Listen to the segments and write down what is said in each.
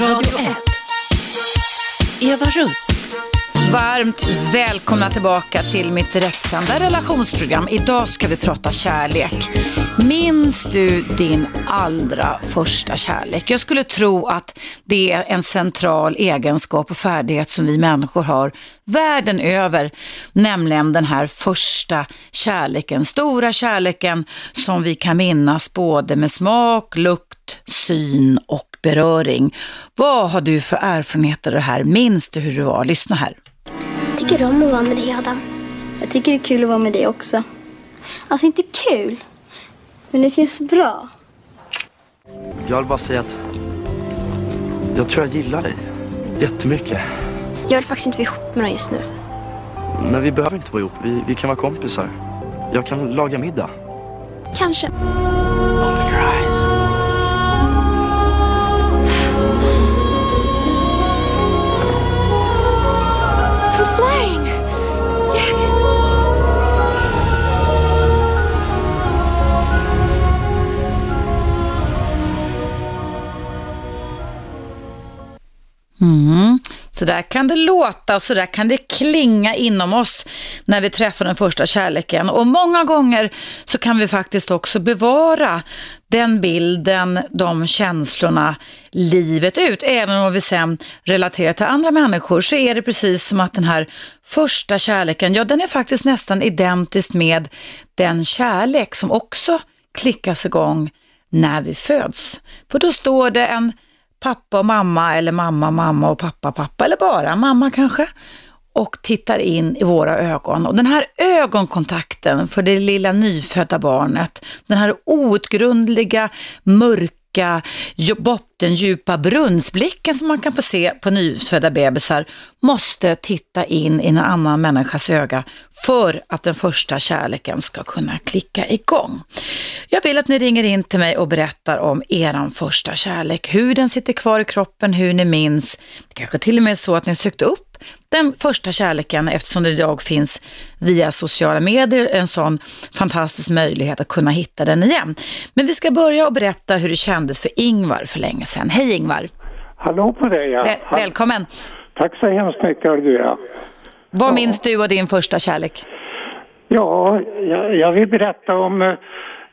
Radio 1. Eva Russ. Varmt välkomna tillbaka till mitt direktsända relationsprogram. Idag ska vi prata kärlek. Minns du din allra första kärlek? Jag skulle tro att det är en central egenskap och färdighet som vi människor har världen över, nämligen den här första kärleken, stora kärleken som vi kan minnas både med smak, lukt, syn och beröring. Vad har du för erfarenheter av det här? Minns du hur det var? Lyssna här. Jag tycker om att vara med dig Adam. Jag tycker det är kul att vara med dig också. Alltså inte kul, men det känns bra. Jag vill bara säga att jag tror jag gillar dig jättemycket. Jag vill faktiskt inte vara ihop med dig just nu. Men vi behöver inte vara ihop. Vi, vi kan vara kompisar. Jag kan laga middag. Kanske. Mm. Så där kan det låta och så där kan det klinga inom oss när vi träffar den första kärleken. Och många gånger så kan vi faktiskt också bevara den bilden, de känslorna livet ut. Även om vi sen relaterar till andra människor så är det precis som att den här första kärleken, ja den är faktiskt nästan identisk med den kärlek som också klickas igång när vi föds. För då står det en pappa och mamma eller mamma, mamma och pappa, pappa eller bara mamma kanske och tittar in i våra ögon. Och den här ögonkontakten för det lilla nyfödda barnet, den här outgrundliga, mörka, bottendjupa brunnsblicken som man kan få se på nyfödda bebisar måste titta in i en annan människas öga för att den första kärleken ska kunna klicka igång. Jag vill att ni ringer in till mig och berättar om eran första kärlek, hur den sitter kvar i kroppen, hur ni minns. Det kanske till och med är så att ni sökt upp den första kärleken eftersom det idag finns via sociala medier en sån fantastisk möjlighet att kunna hitta den igen. Men vi ska börja och berätta hur det kändes för Ingvar för länge sedan. Hej Ingvar! Hallå på dig ja. Väl välkommen! Tack så hemskt mycket hör du ja. Vad minns du av din första kärlek? Ja, jag, jag vill berätta om eh,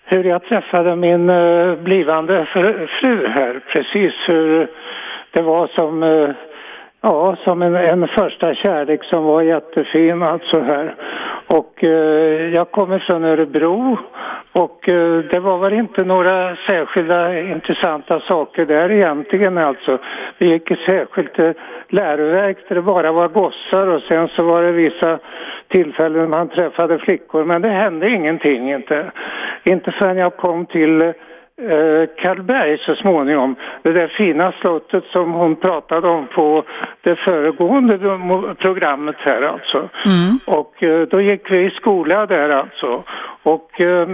hur jag träffade min eh, blivande fru, fru här. Precis hur det var som eh, Ja, som en, en första kärlek som var jättefin alltså här. Och eh, jag kommer från Örebro och eh, det var väl inte några särskilda intressanta saker där egentligen alltså. Vi gick i särskilt eh, läroverk där det bara var gossar och sen så var det vissa tillfällen man träffade flickor men det hände ingenting inte. Inte förrän jag kom till eh, Karlberg så småningom. Det där fina slottet som hon pratade om på det föregående programmet här alltså. Mm. Och eh, då gick vi i skola där alltså. Och eh,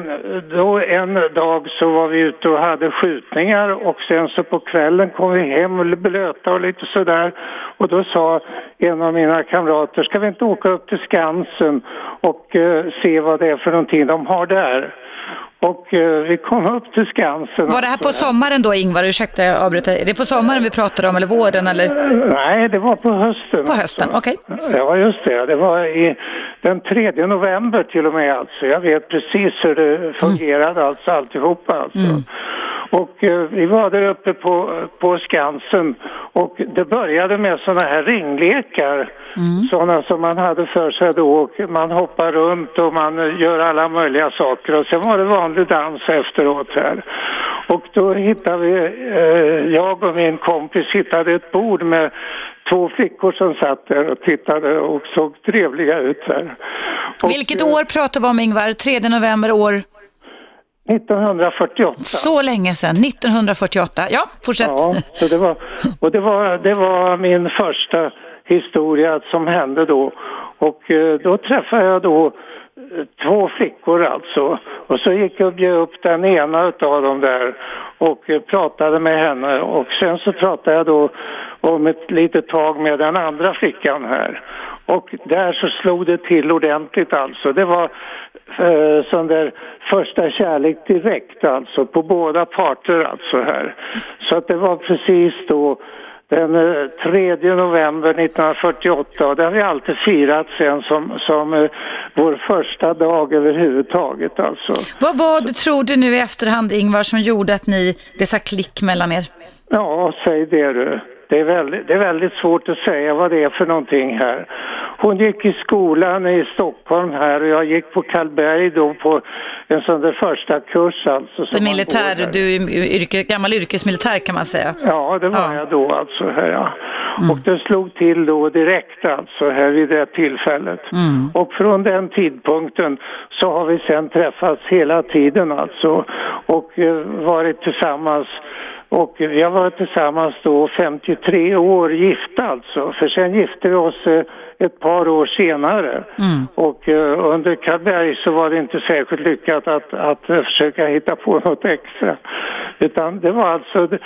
då en dag så var vi ute och hade skjutningar och sen så på kvällen kom vi hem och blöta och lite sådär. Och då sa en av mina kamrater, ska vi inte åka upp till Skansen och eh, se vad det är för någonting de har där? Och eh, vi kom upp till Skansen. Var det här på sommaren då Ingvar? Ursäkta jag avbryter. Är det på sommaren vi pratar om eller våren eller? Nej, det var på hösten. På hösten, okej. Ja, just det. Det var i den 3 november till och med alltså. Jag vet precis hur det fungerade alltså alltihopa alltså. Och eh, vi var där uppe på, på Skansen och det började med sådana här ringlekar. Sådana som man hade för sig då. Och man hoppar runt och man eh, gör alla möjliga saker. Och sen var det vanlig dans efteråt här. Och då hittade vi, eh, jag och min kompis hittade ett bord med två flickor som satt där och tittade och såg trevliga ut där. Och, Vilket eh, år pratar vi om Ingvar? 3 november år? 1948. Så länge sedan, 1948. Ja, fortsätt. Ja, så det var, och det var, det var min första historia som hände då. Och eh, då träffade jag då eh, två flickor alltså. Och så gick jag och bjöd upp den ena utav dem där och eh, pratade med henne. Och sen så pratade jag då om ett litet tag med den andra flickan här. Och där så slog det till ordentligt alltså. Det var eh, sån där första kärlek direkt alltså på båda parter alltså här. Så att det var precis då den eh, 3 november 1948 och det har vi alltid firat sen som, som eh, vår första dag överhuvudtaget alltså. Vad var det, tror du nu i efterhand, Ingvar, som gjorde att ni, det sa klick mellan er? Ja, säg det du. Det är, väldigt, det är väldigt svårt att säga vad det är för någonting här. Hon gick i skolan i Stockholm här och jag gick på Karlberg då på en sån där första kurs alltså. Det militär, du är yrke, gammal yrkesmilitär kan man säga. Ja, det var Ja. jag då alltså här ja. Och det slog till då direkt alltså här vid det tillfället. Och från den tidpunkten så har vi sen träffats hela tiden alltså och eh, varit tillsammans och vi har varit tillsammans då 53 år gifta alltså. För sen gifte vi oss eh, ett par år senare. Och eh, under Karlberg så var det inte särskilt lyckat att, att försöka hitta på något extra. Utan det var alltså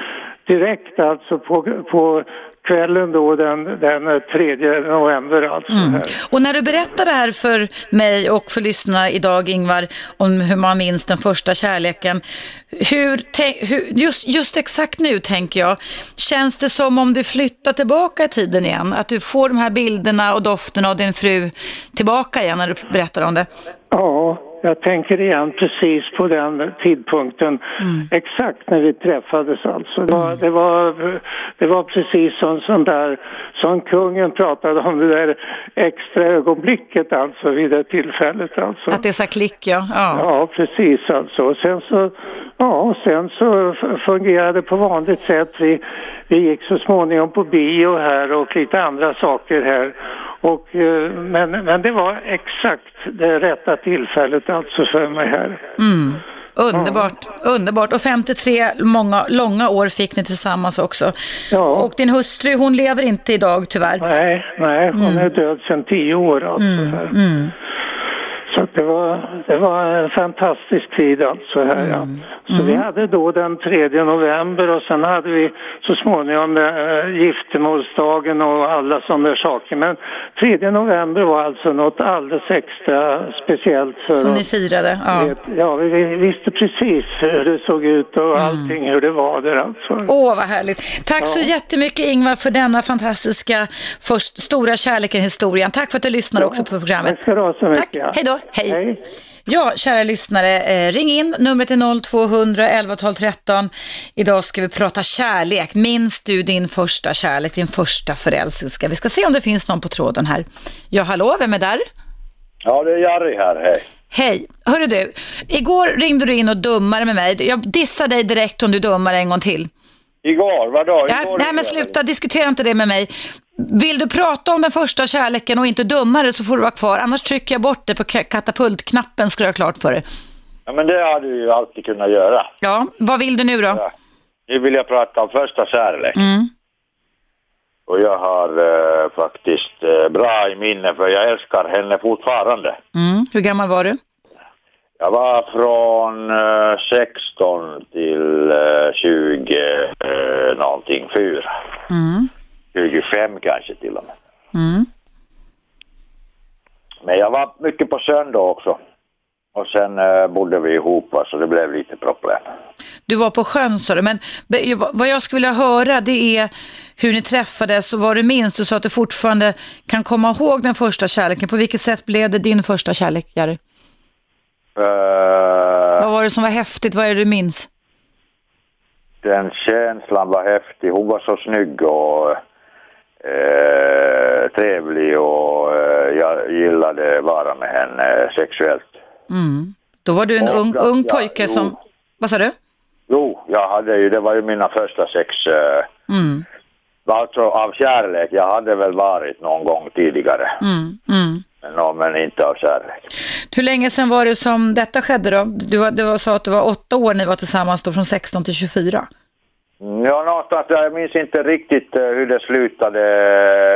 direkt alltså på, på kvällen då den, den 3 november alltså. Här. Och när du berättar det här för mig och för lyssnarna idag, Ingvar, om hur man minns den första kärleken. Hur, hur, just, just exakt nu tänker jag, känns det som om du flyttar tillbaka i tiden igen? Att du får de här bilderna och dofterna av din fru tillbaka igen när du berättar om det? Ja, jag tänker igen precis på den tidpunkten. Exakt när vi träffades alltså. Det var, det var, det var precis som, som där, som kungen pratade om det där extra ögonblicket alltså vid det tillfället alltså. Att det sa klick, ja. ja. Ja, precis alltså. Och sen så, ja, sen så fungerade det på vanligt sätt. Vi, vi gick så småningom på bio här och lite andra saker här. Och, eh, men, men det var exakt det rätta tillfället alltså för mig här. Underbart, underbart. Och 53 många, långa år fick ni tillsammans också. Ja. Och din hustru, hon lever inte idag tyvärr. Nej, nej, hon är död sedan tio år alltså. här. Så det, var, det var en fantastisk tid alltså här ja. Så vi hade då den 3 november och sen hade vi så småningom äh, giftermålsdagen och alla sådana saker. Men 3 november var alltså något alldeles extra speciellt för Som ni firade. Ja. Vet- Ja, vi vi visste precis hur det såg ut och allting hur det var där alltså. Åh, vad härligt. Tack så jättemycket Ingvar för denna fantastiska först, stora kärleken i historien. Tack för att du lyssnar också på programmet. Tack så mycket. Tack, hej då. Hej. Hej. Ja, kära lyssnare, eh, ring in. Numret är 0200 11 12 13. Idag ska vi prata kärlek. Minns du din första kärlek, din första förälskelse? Vi ska se om det finns någon på tråden här. Ja, hallå, vem är där? Ja, det är Jari här, hej. Hej, hörru du. Igår ringde du in och dummade med mig. Jag dissar dig direkt om du dummar en gång till. Igår, vadå? Ja, Igår nej men sluta, diskutera inte det med mig. Vill du prata om den första kärleken och inte döma det så får du vara kvar. Annars trycker jag bort det på ka- katapultknappen ska du ha klart för dig. Ja, men det hade du ju alltid kunnat göra. Ja, vad vill du nu då? Ja. Nu vill jag prata om första kärlek. Mm. Och jag har eh, faktiskt eh, bra i minne för jag älskar henne fortfarande. Mm. Hur gammal var du? Jag var från eh, 16 till eh, 20 eh, någonting, 4. Mm. 25 kanske till och med. Mm. Men jag var mycket på söndag också. Och sen eh, bodde vi ihop så det blev lite problem. Du var på sjön sa du, men vad jag skulle vilja höra det är hur ni träffades och vad du minns. Du sa att du fortfarande kan komma ihåg den första kärleken. På vilket sätt blev det din första kärlek, Jari? Eh, Vad var det som var häftigt? Vad är det du minns? den känslan var häftig. Hon var så snygg och eh, trevlig och eh, jag gillade vara med henne sexuellt. Mm. Då var du en Och ung, att ung pojke jo. som... Vad sa du? Jo, jag hade ju, det var ju mina första sex, eh, Mm. alltså av kärlek. Jag hade väl varit någon gång tidigare, Mm. Mm. men, no, men inte av kärlek. Hur länge sedan var det som detta skedde då? Du, var, du var, sa att det var åtta år ni var tillsammans då, från 16 till 24. Ja, något att jag minns inte riktigt eh, hur det slutade.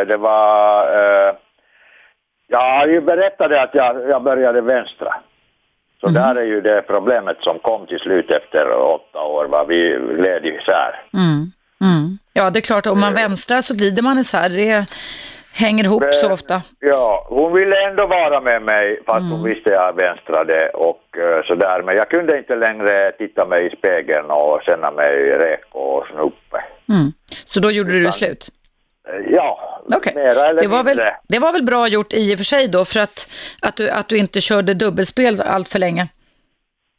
Det var... Eh, jag har ju berättat det att jag, jag började vänstra. Så där är ju det problemet som kom till slut efter åtta år. Va? Vi gled isär. Mm. Mm. Ja, det är klart, om man vänstrar så glider man isär. Det hänger ihop så ofta. Ja, hon ville ändå vara med mig fast hon visste jag vänstrade och eh, sådär. Men jag kunde inte längre titta mig i spegeln och känna mig räk och snuppe. Mm. Så då gjorde du slut? Ja, Okej. mera eller Det, var väl, mindre. det var väl bra gjort i och för sig då, för att, att, du, att du inte körde dubbelspel allt för länge.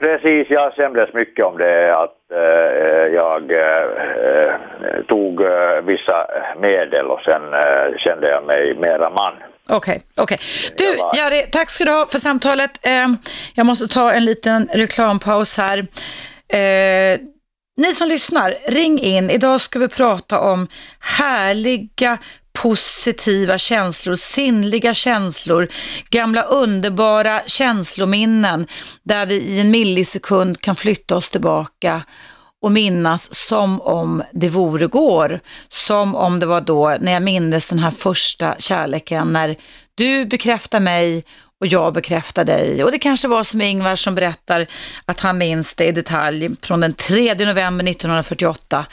Precis, jag skämdes mycket om det att eh, jag eh, tog eh, vissa medel och sen kände jag mig mera man. Okej, okej. Du, Jag var- Jari, tack ska du ha för samtalet. Eh, jag måste ta en liten reklampaus här. Ni som lyssnar, ring in. Idag ska vi prata om härliga, positiva känslor, sinnliga känslor, gamla underbara känslominnen där vi i en millisekund kan flytta oss tillbaka och minnas som om det vore går. Som om det var då när jag mindes den här första kärleken, när du bekräftar mig och jag bekräftar dig. Och det kanske var som Ingvar som berättar att han minns det i detalj från den 3 november 1948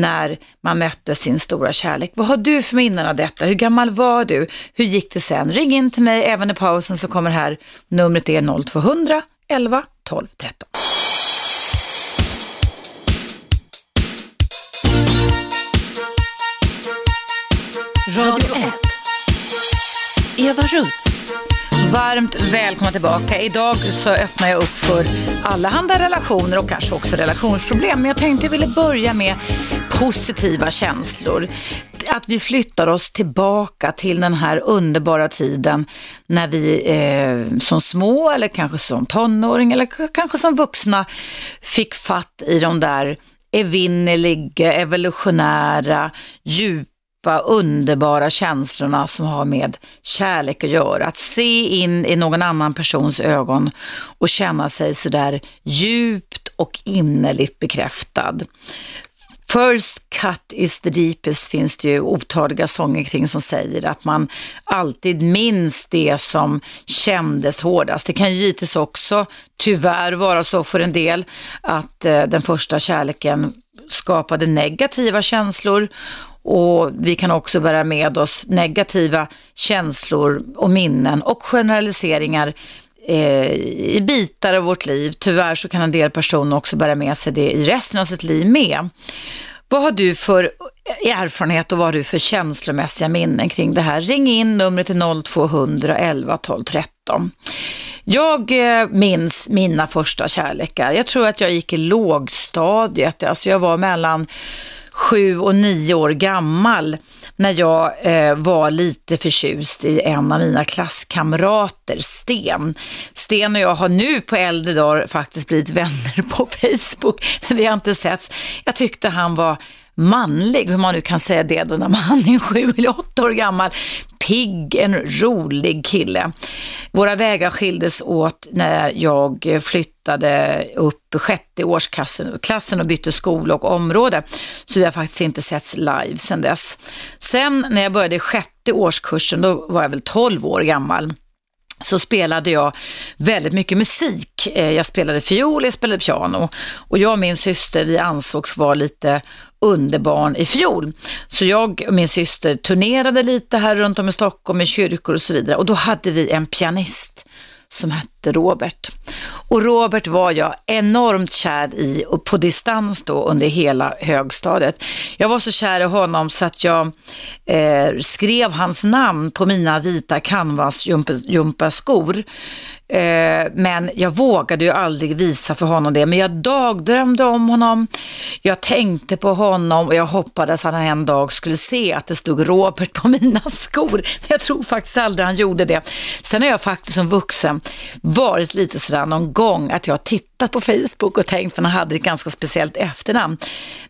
när man mötte sin stora kärlek. Vad har du för minnen av detta? Hur gammal var du? Hur gick det sen? Ring in till mig även i pausen så kommer här. Numret är 0200 11 12 13. Radio 1. Eva Russ. Varmt välkomna tillbaka. Idag så öppnar jag upp för allehanda relationer och kanske också relationsproblem. Men jag tänkte jag ville börja med positiva känslor. Att vi flyttar oss tillbaka till den här underbara tiden när vi eh, som små eller kanske som tonåring eller kanske som vuxna fick fatt i de där evinnerliga, evolutionära, djupa, underbara känslorna som har med kärlek att göra. Att se in i någon annan persons ögon och känna sig sådär djupt och innerligt bekräftad. First cut is the deepest finns det ju otaliga sånger kring som säger att man alltid minns det som kändes hårdast. Det kan ju givetvis också tyvärr vara så för en del att eh, den första kärleken skapade negativa känslor och vi kan också bära med oss negativa känslor och minnen och generaliseringar eh, i bitar av vårt liv. Tyvärr så kan en del personer också bära med sig det i resten av sitt liv med. Vad har du för erfarenhet och vad har du för känslomässiga minnen kring det här? Ring in, numret är 0200 12 13. Jag eh, minns mina första kärlekar. Jag tror att jag gick i lågstadiet, alltså jag var mellan sju och nio år gammal när jag eh, var lite förtjust i en av mina klasskamrater, Sten. Sten och jag har nu på äldre dagar faktiskt blivit vänner på Facebook, men vi har inte setts. Jag tyckte han var manlig, hur man nu kan säga det då när man är sju eller åtta år gammal. Pigg, en rolig kille. Våra vägar skildes åt när jag flyttade upp sjätte årsklassen och bytte skola och område. Så vi har faktiskt inte setts live sedan dess. Sen när jag började sjätte årskursen, då var jag väl 12 år gammal så spelade jag väldigt mycket musik. Eh, jag spelade fiol, jag spelade piano och jag och min syster vi ansågs vara lite underbarn i fjol. Så jag och min syster turnerade lite här runt om i Stockholm i kyrkor och så vidare och då hade vi en pianist som hette Robert. Och Robert var jag enormt kär i och på distans då under hela högstadiet. Jag var så kär i honom så att jag eh, skrev hans namn på mina vita canvasjumpaskor. Eh, men jag vågade ju aldrig visa för honom det. Men jag dagdrömde om honom. Jag tänkte på honom och jag hoppades att han en dag skulle se att det stod Robert på mina skor. Jag tror faktiskt aldrig han gjorde det. Sen har jag faktiskt som vuxen varit lite sådär någon gång att jag har tittat på Facebook och tänkt, för han hade ett ganska speciellt efternamn.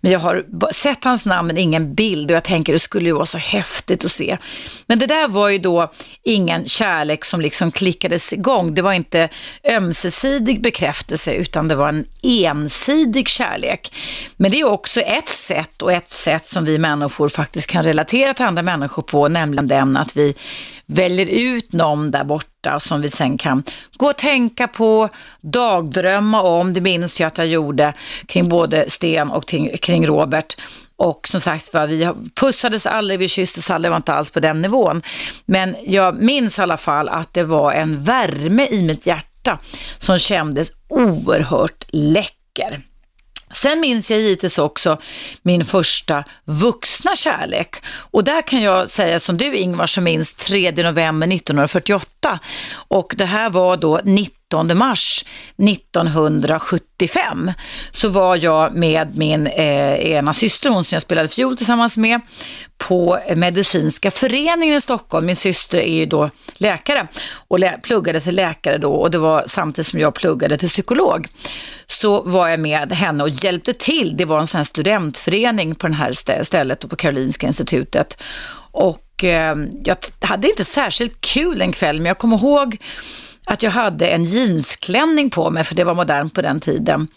Men jag har sett hans namn men ingen bild och jag tänker det skulle ju vara så häftigt att se. Men det där var ju då ingen kärlek som liksom klickades igång. Det var var inte ömsesidig bekräftelse utan det var en ensidig kärlek. Men det är också ett sätt och ett sätt som vi människor faktiskt kan relatera till andra människor på, nämligen den att vi väljer ut någon där borta som vi sen kan gå och tänka på, dagdrömma om. Det minns jag att jag gjorde kring både Sten och kring Robert. Och som sagt var, vi pussades aldrig, vi kysstes aldrig, det var inte alls på den nivån. Men jag minns i alla fall att det var en värme i mitt hjärta som kändes oerhört läcker. Sen minns jag givetvis också min första vuxna kärlek. Och där kan jag säga som du Ingvar som minns 3 november 1948. Och det här var då 19 mars 1975 så var jag med min eh, ena syster, hon som jag spelade fiol tillsammans med, på Medicinska föreningen i Stockholm. Min syster är ju då läkare och lä pluggade till läkare då och det var samtidigt som jag pluggade till psykolog. Så var jag med henne och hjälpte till. Det var en sån här studentförening på det här stället och på Karolinska institutet. Och eh, jag hade inte särskilt kul en kväll, men jag kommer ihåg att jag hade en jeansklänning på mig, för det var modernt på den tiden.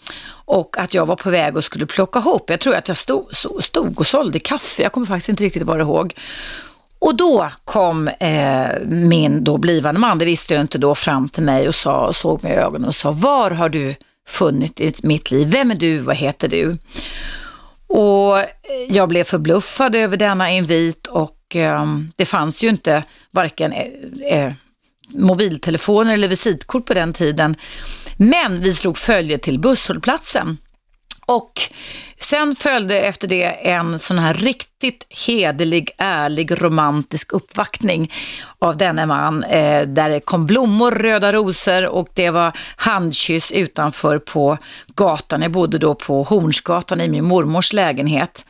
Och att jag var på väg och skulle plocka ihop. Jag tror att jag stod, stod och sålde kaffe, jag kommer faktiskt inte riktigt vad ihåg. Och då kom eh, min då blivande man, det visste jag inte då, fram till mig och sa, såg mig i ögonen och sa, var har du funnit i mitt liv? Vem är du? Vad heter du? Och eh, jag blev förbluffad över denna invit och eh, det fanns ju inte varken eh, eh mobiltelefoner eller visitkort på den tiden. Men vi slog följe till busshållplatsen. Och sen följde efter det en sån här riktigt hederlig, ärlig, romantisk uppvaktning av denne man. Eh, där det kom blommor, röda rosor och det var handkyss utanför på gatan. Jag bodde då på Hornsgatan i min mormors lägenhet.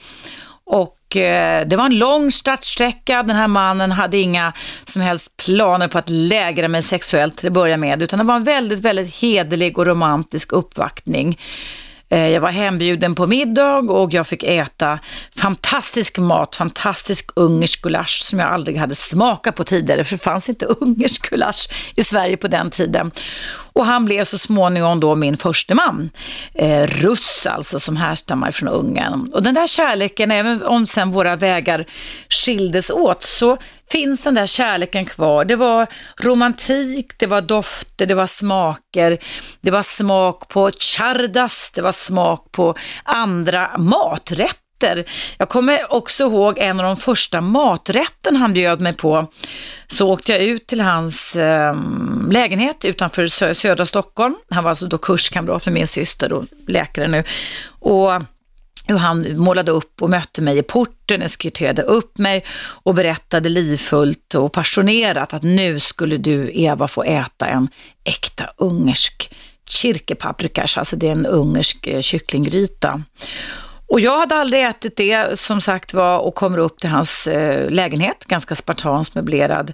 Och Eh, det var en lång startsträcka. Den här mannen hade inga som helst planer på att lägra mig sexuellt till att börja med, utan det var en väldigt, väldigt hederlig och romantisk uppvaktning. Eh, jag var hembjuden på middag och jag fick äta fantastisk mat, fantastisk ungersk gulasch som jag aldrig hade smakat på tidigare, för det fanns inte ungersk gulasch i Sverige på den tiden. Och han blev så småningom då min första man. Eh, Russ alltså, som härstammar från Ungern. Och den där kärleken, även om sen våra vägar skildes åt, så finns den där kärleken kvar. Det var romantik, det var dofter, det var smaker, det var smak på chardas, det var smak på andra maträtter jag kommer också ihåg en av de första maträtten han bjöd mig på. Så åkte jag ut till hans eh, lägenhet utanför sö södra Stockholm. Han var alltså då kurskamrat med min syster och läkare nu. Och han målade upp och mötte mig i porten, eskorterade upp mig och berättade livfullt och passionerat att nu skulle du, Eva, få äta en äkta ungersk kirkepaprikas, alltså det är en ungersk eh, kycklinggryta. Och jag hade aldrig ätit det som sagt var och kommer upp till hans eh, lägenhet, ganska spartanskt möblerad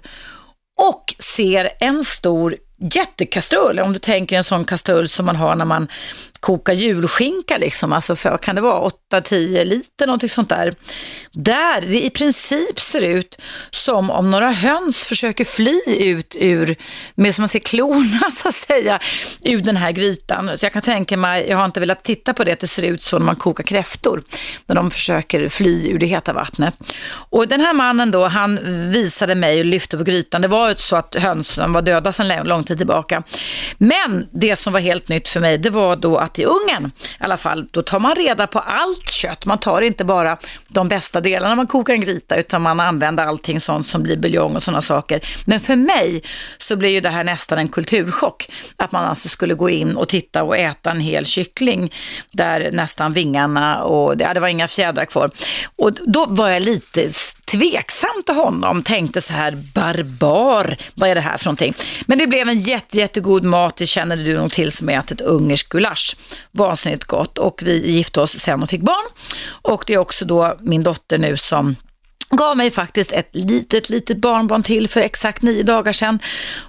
och ser en stor jättekastrull, om du tänker en sån kastrull som man har när man koka julskinka, liksom. alltså för, kan det vara 8-10 liter, någonting sånt där. Där det i princip ser ut som om några höns försöker fly ut ur, med som man ser klorna så att säga, ur den här grytan. Så jag kan tänka mig, jag har inte velat titta på det, att det ser ut så när man kokar kräftor, när de försöker fly ur det heta vattnet. Och den här mannen då, han visade mig och lyfte på grytan. Det var ju så att hönsen var döda sedan lång tid tillbaka. Men det som var helt nytt för mig, det var då att i ugnen, i alla fall, då tar man reda på allt kött. Man tar inte bara de bästa delarna när man kokar en gryta, utan man använder allting sånt som blir buljong och sådana saker. Men för mig så blev ju det här nästan en kulturchock. Att man alltså skulle gå in och titta och äta en hel kyckling där nästan vingarna och ja, det var inga fjädrar kvar. Och då var jag lite tveksam till honom, tänkte så här barbar, vad är det här för någonting? Men det blev en jätte, jättegod mat, det känner du nog till som ätit ungersk gulasch. Vansinnigt gott och vi gifte oss sen och fick barn. Och det är också då min dotter nu som gav mig faktiskt ett litet, litet barnbarn till för exakt nio dagar sedan.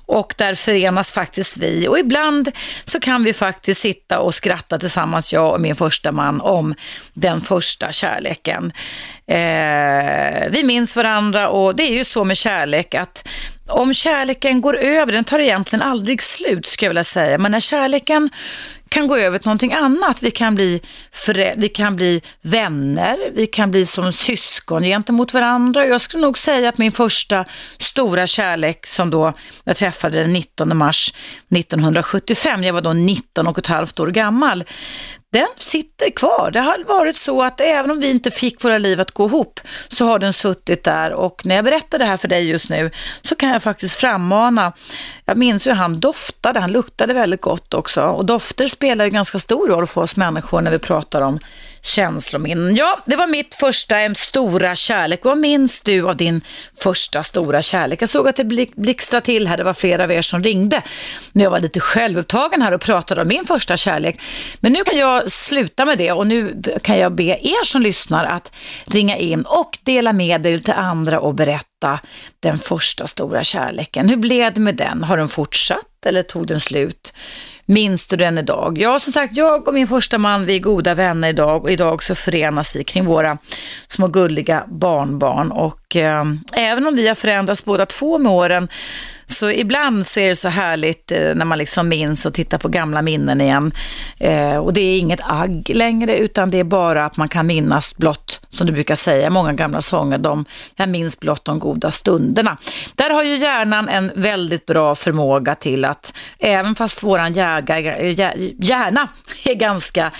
Och där förenas faktiskt vi. Och ibland så kan vi faktiskt sitta och skratta tillsammans, jag och min första man, om den första kärleken. Eh, vi minns varandra och det är ju så med kärlek att om kärleken går över, den tar egentligen aldrig slut skulle jag vilja säga, men när kärleken kan gå över till någonting annat. Vi kan bli, vi kan bli vänner, vi kan bli som syskon gentemot varandra. Jag skulle nog säga att min första stora kärlek som då jag träffade den 19 mars 1975, jag var då 19 och ett halvt år gammal, den sitter kvar. Det har varit så att även om vi inte fick våra liv att gå ihop så har den suttit där och när jag berättar det här för dig just nu så kan jag faktiskt frammana jag minns hur han doftade, han luktade väldigt gott också. Och dofter spelar ju ganska stor roll för oss människor när vi pratar om känslominnen. Ja, det var mitt första stora kärlek. Vad minns du av din första stora kärlek? Jag såg att det blixtrade till här, det var flera av er som ringde när jag var lite självupptagen här och pratade om min första kärlek. Men nu kan jag sluta med det och nu kan jag be er som lyssnar att ringa in och dela med er till andra och berätta den första stora kärleken. Hur blev det med den? Har den fortsatt eller tog den slut? Minns du den idag? Ja, som sagt, jag och min första man, vi är goda vänner idag och idag så förenas vi kring våra små gulliga barnbarn och eh, även om vi har förändrats båda två med åren så ibland så är det så härligt eh, när man liksom minns och tittar på gamla minnen igen. Eh, och det är inget agg längre utan det är bara att man kan minnas blott, som du brukar säga, många gamla sånger, de, jag minns blott de goda stunderna. Där har ju hjärnan en väldigt bra förmåga till att, även fast våran hjärna är ganska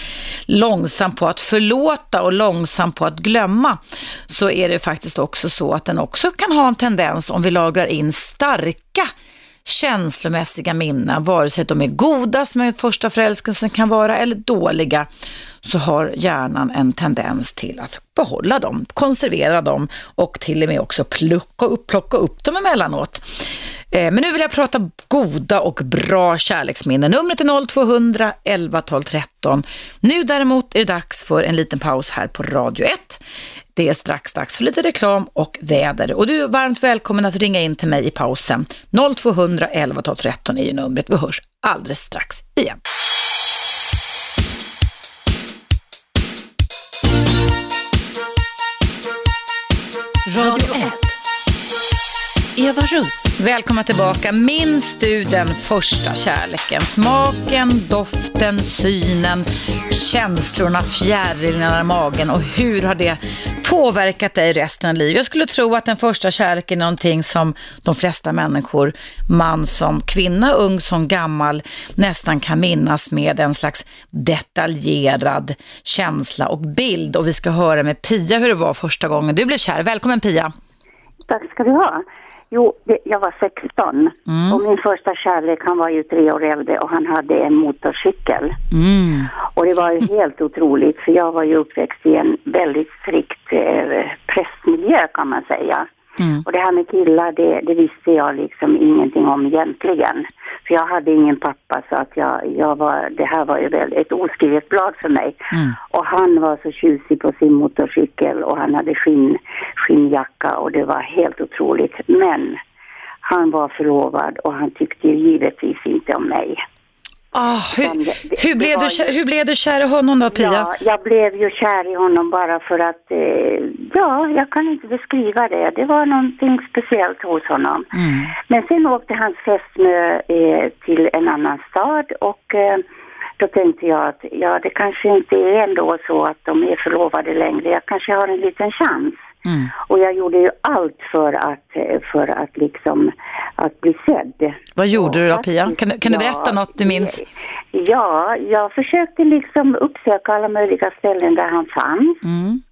långsam på att förlåta och långsam på att glömma, så är det faktiskt också så att den också kan ha en tendens, om vi lagrar in starka starka känslomässiga minnen, vare sig de är goda som en första förälskelsen kan vara eller dåliga, så har hjärnan en tendens till att behålla dem, konservera dem och till och med också plocka upp, plocka upp dem emellanåt. Eh, men nu vill jag prata goda och bra kärleksminnen. Numret är 0200 11 12 13. Nu däremot är det dags för en liten paus här på Radio 1. Det är strax dags för lite reklam och väder. Och du är varmt välkommen att ringa in till mig i pausen. 0200 11 12 13 är ju numret. Vi hörs alldeles strax igen. Radio 1. Eva Russ. Välkomna tillbaka. Minns du den första kärleken? Smaken, doften, synen, känslorna, fjärilarna i magen och hur har det påverkat dig resten av livet? Jag skulle tro att den första kärleken är någonting som de flesta människor, man som kvinna, ung som gammal, nästan kan minnas med en slags detaljerad känsla och bild. Och vi ska höra med Pia hur det var första gången du blev kär. Välkommen Pia! Tack ska du ha. Jo, det, jag var 16 mm. och min första kärlek, han var ju tre år äldre och han hade en motorcykel. Mm. Och det var ju helt otroligt för jag var ju uppväxt i en väldigt strikt eh, pressmiljö kan man säga. Mm. Och det här med killar, det, det, visste jag liksom ingenting om egentligen. För jag hade ingen pappa så att jag, jag var, det här var ju väl ett oskrivet blad för mig. Mm. Och han var så tjusig på sin motorcykel och han hade skinn, skinnjacka och det var helt otroligt. Men han var förlovad och han tyckte givetvis inte om mig. Ah, hur, det, hur, blev du, ju... hur blev du kär i honom då, Pia? Ja, jag blev ju kär i honom bara för att, eh, ja, jag kan inte beskriva det. Det var någonting speciellt hos honom. Mm. Men sen åkte hans fästmö eh, till en annan stad och eh, då tänkte jag att, ja, det kanske inte är ändå så att de är förlovade längre. Jag kanske har en liten chans. Mm. Och jag gjorde ju allt för att, för att liksom, att bli sedd. Vad gjorde och du då Pia? Kan, kan du berätta något du minns? Ja, jag försökte liksom uppsöka alla möjliga ställen där han fanns. Mm.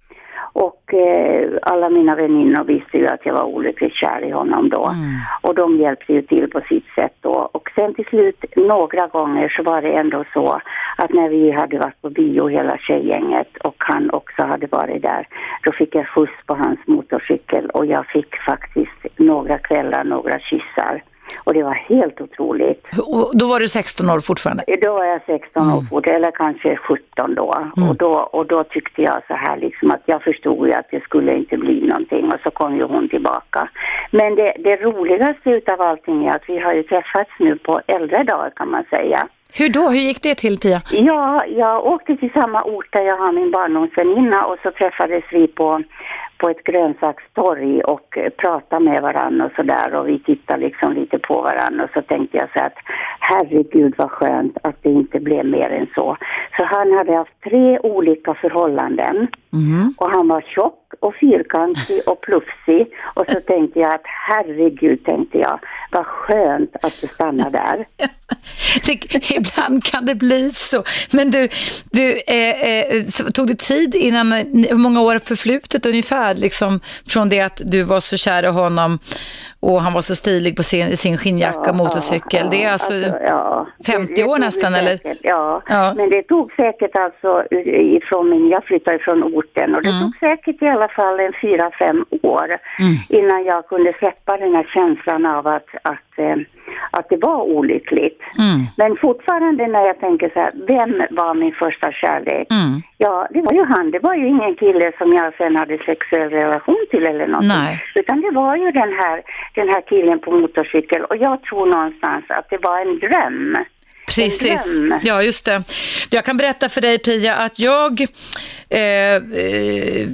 Och eh, alla mina väninnor visste ju att jag var olyckligt kär i honom då. Mm. Och de hjälpte ju till på sitt sätt då. Och sen till slut, några gånger så var det ändå så att när vi hade varit på bio hela tjejgänget och han också hade varit där, då fick jag skjuts på hans motorcykel och jag fick faktiskt några kvällar, några kyssar. Och det var helt otroligt. Och då var du 16 år fortfarande? Då var jag 16 mm. år fortfarande, eller kanske 17 då. Mm. Och då. Och då tyckte jag så här liksom att jag förstod ju att det skulle inte bli någonting och så kom ju hon tillbaka. Men det, det roligaste utav allting är att vi har ju träffats nu på äldre dagar kan man säga. Hur då? Hur gick det till Pia? Ja, jag åkte till samma ort där jag har min barndomsväninna och så träffades vi på på ett grönsakstorg och prata med varandra och sådär och vi tittade liksom lite på varandra och så tänkte jag så att herregud vad skönt att det inte blev mer än så. Så han hade haft tre olika förhållanden mm. och han var tjock och fyrkantig och plufsig och så tänkte jag att herregud tänkte jag vad skönt att du stannar där. det, ibland kan det bli så. Men du, du eh, eh, tog det tid innan, hur många år förflutet ungefär, liksom, från det att du var så kär i honom och han var så stilig på sin, sin skinnjacka och motorcykel. det är alltså, alltså ja. 50 det, det år nästan eller? Ja. ja. men det tog säkert alltså ifrån min, jag flyttade ifrån orten och det mm. tog säkert i alla fall en fyra, fem år mm. innan jag kunde släppa den här känslan av att, att eh, att det var olyckligt. Mm. Men fortfarande när jag tänker så här, vem var min första kärlek? Mm. Ja, det var ju han. Det var ju ingen kille som jag sen hade sexuell relation till eller något. Nej. Utan det var ju den här, den här killen på motorcykel. Och jag tror någonstans att det var en dröm. Precis, ja just det. Jag kan berätta för dig Pia att jag eh, eh,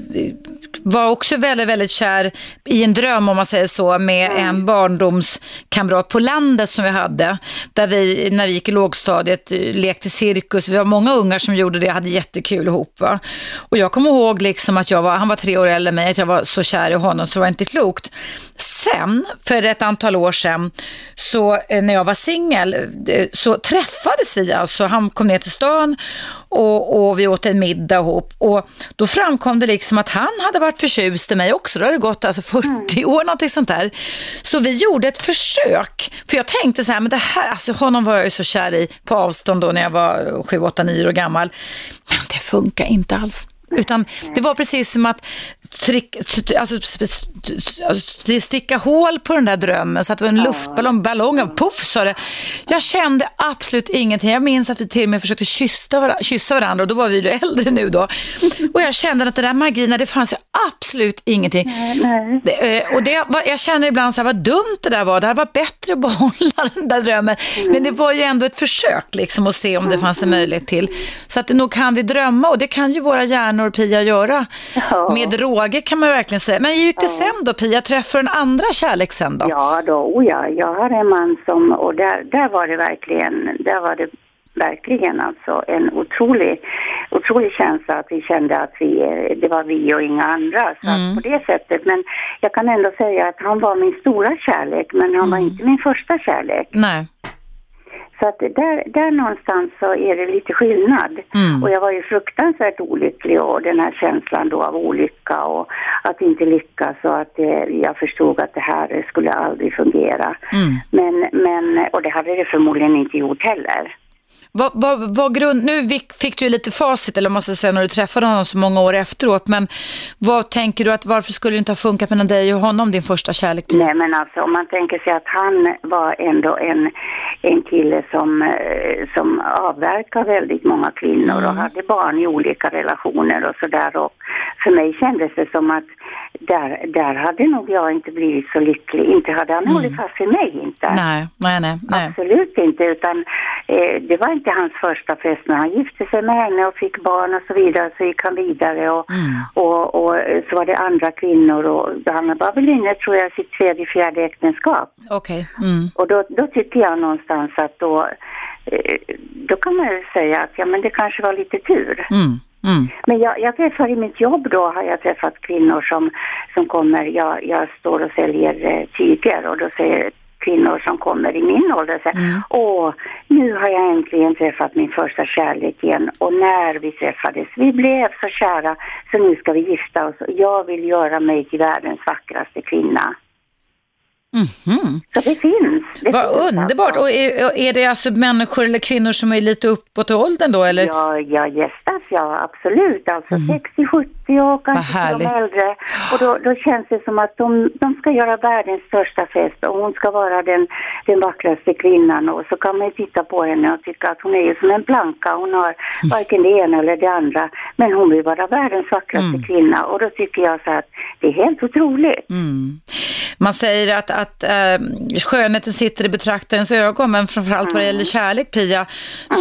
var också väldigt, väldigt kär i en dröm om man säger så med mm. en barndomskamrat på landet som vi hade. Där vi, när vi gick i lågstadiet, lekte cirkus. Vi var många ungar som gjorde det, hade jättekul ihop. Va? Och jag kommer ihåg liksom att jag var, han var tre år äldre än mig, att jag var så kär i honom så det var inte klokt sen, för ett antal år sedan, så eh, när jag var singel, eh, så träffades vi alltså. Han kom ner till stan och, och, vi åt en middag ihop. Och då framkom det liksom att han hade varit förtjust i mig också. Då hade det gått alltså 40 mm. år, någonting sånt där. Så vi gjorde ett försök. För jag tänkte så här, men det här, alltså honom var jag ju så kär i på avstånd då när jag var 7, 8, 9 år gammal. Men det funkar inte alls. Utan det var precis som att trick, alltså, sticka hål på den där drömmen så att det var en luftballong, ballong, puff sa det. Jag kände absolut ingenting. Jag minns att vi till och med försökte kyssa varandra, kyssa varandra och då var vi ju äldre nu då. Och jag kände att det där magin, det fanns ju absolut ingenting. Nej, nej. Det, eh, och det, jag känner ibland så här, vad dumt det där var. Det hade varit bättre att behålla den där drömmen. Mm. Men det var ju ändå ett försök liksom att se om det fanns en möjlighet till. Så att nog kan vi drömma och det kan ju våra hjärnor, Pia, göra med råge kan man verkligen säga. Men gick det ja. sen då Pia? Träffade du en andra kärlek sen då? Ja då, oh ja. Jag har en man som, och där, där var det verkligen, där var det verkligen alltså en otrolig, otrolig känsla att vi kände att vi, det var vi och inga andra. Så mm. på det sättet. Men jag kan ändå säga att han var min stora kärlek men han mm. var inte min första kärlek. Nej. Så att där, där någonstans så är det lite skillnad. Mm. Och jag var ju fruktansvärt olycklig och den här känslan då av olycka och att inte lyckas och att det, jag förstod att det här skulle aldrig fungera. Mm. Men, men, och det hade det förmodligen inte gjort heller. Vad, vad, vad grund, nu fick du lite facit, eller man ska säga, när du träffade honom så många år efteråt. Men vad tänker du att varför skulle det inte ha funkat mellan dig och honom, din första kärlek? Nej, men alltså om man tänker sig att han var ändå en, en kille som, eh, som avverkade väldigt många kvinnor mm. och hade barn i olika relationer och sådär. Och för mig kändes det som att där, där hade nog jag inte blivit så lycklig. Inte hade han mm. hållit fast vid mig inte. Nej, nej, nej. nej. Absolut inte, utan eh, det var inte hans första fest. När han gifte sig med henne och fick barn och så vidare så gick han vidare och, mm. och, och, så var det andra kvinnor och han var väl inne, tror jag, sitt tredje, fjärde äktenskap. Okej. Okay. Mm. Och då, då tycker jag någonstans att då, eh, då kan man ju säga att ja men det kanske var lite tur. Mm. Mm. Men jag, jag träffar i mitt jobb då har jag träffat kvinnor som, som kommer, jag, jag står och säljer eh, tyger och då säger kvinnor som kommer i min ålder säger mm. åh, nu har jag äntligen träffat min första kärlek igen och när vi träffades, vi blev så kära så nu ska vi gifta oss och jag vill göra mig till världens vackraste kvinna. Mm-hmm. Så det finns. Det Vad finns underbart. Alltså. Och är, är, det alltså människor eller kvinnor som är lite uppåt i åldern då? Eller? Ja, jag gästas, ja absolut. Alltså mm. 60-70 och kanske de äldre. Och då, då känns det som att de, de ska göra världens största fest och hon ska vara den, den vackraste kvinnan. Och så kan man titta på henne och tycka att hon är ju som en planka. Hon har varken det ena eller det andra. Men hon vill vara världens vackraste mm. kvinna. Och då tycker jag så att det är helt otroligt. Mm. Man säger att, att äh, skönheten sitter i betraktarens ögon, men framförallt vad det gäller kärlek, Pia,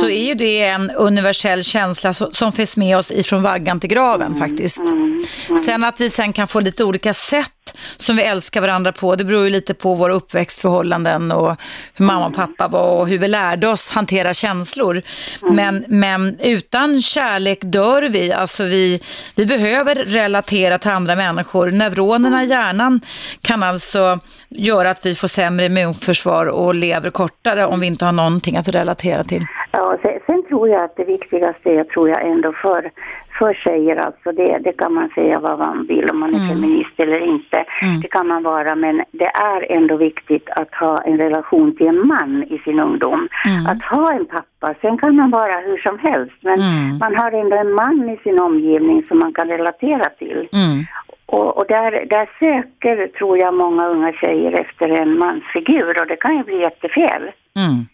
så är ju det en universell känsla som finns med oss ifrån vaggan till graven mm. faktiskt. Mm. Mm. Sen att vi sen kan få lite olika sätt som vi älskar varandra på, det beror ju lite på våra uppväxtförhållanden och hur mamma och pappa var och hur vi lärde oss hantera känslor. Men, men utan kärlek dör vi, alltså vi, vi behöver relatera till andra människor. Neuronerna i hjärnan kan alltså göra att vi får sämre immunförsvar och lever kortare om vi inte har någonting att relatera till. Ja, sen, sen, tror jag att det viktigaste är, tror jag ändå för, för tjejer alltså, det, det kan man säga vad man vill om man är mm. feminist eller inte. Mm. Det kan man vara, men det är ändå viktigt att ha en relation till en man i sin ungdom. Mm. Att ha en pappa, sen kan man vara hur som helst, men mm. man har ändå en man i sin omgivning som man kan relatera till. Mm. Och, och, där, där söker, tror jag, många unga tjejer efter en mansfigur och det kan ju bli jättefel. Mm.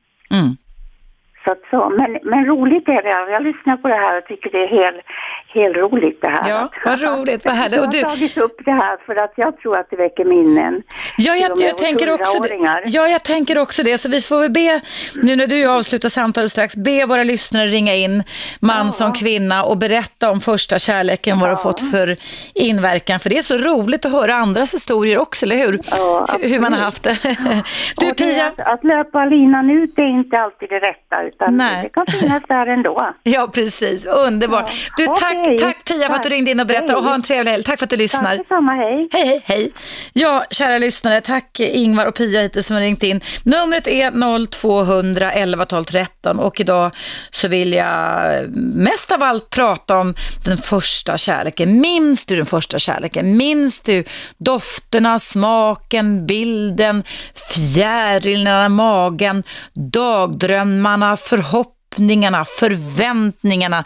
Så, så men, men roligt är det. Jag lyssnar på det här och tycker det är helt, helt roligt det här. Ja, vad roligt, vad härligt. Jag har tagit upp det här för att jag tror att det väcker minnen. Ja, jag, jag tänker också det. Ja, jag tänker också det. Så vi får be, nu när du avslutar samtalet strax, be våra lyssnare ringa in, man ja. som kvinna, och berätta om första kärleken, vad ja. du har fått för inverkan. För det är så roligt att höra andras historier också, eller hur? Ja, hur man har haft det. du, Pia... Att, att löpa linan ut är inte alltid det rätta, utan Nej. det kan finnas där ändå. Ja, precis. Underbart. Du, tack Tack, tack Pia för att du ringde in och berättade hej. och ha en trevlig helg. Tack för att du lyssnar. Tack detsamma, hej. Hej, hej, hej. Ja, kära lyssnare, tack Ingvar och Pia hittills som har ringt in. Numret är 0200 11 12 13 och idag så vill jag mest av allt prata om den första kärleken. Minns du den första kärleken? Minns du dofterna, smaken, bilden, fjärilarna, magen, dagdrömmarna, förhoppningarna förväntningarna,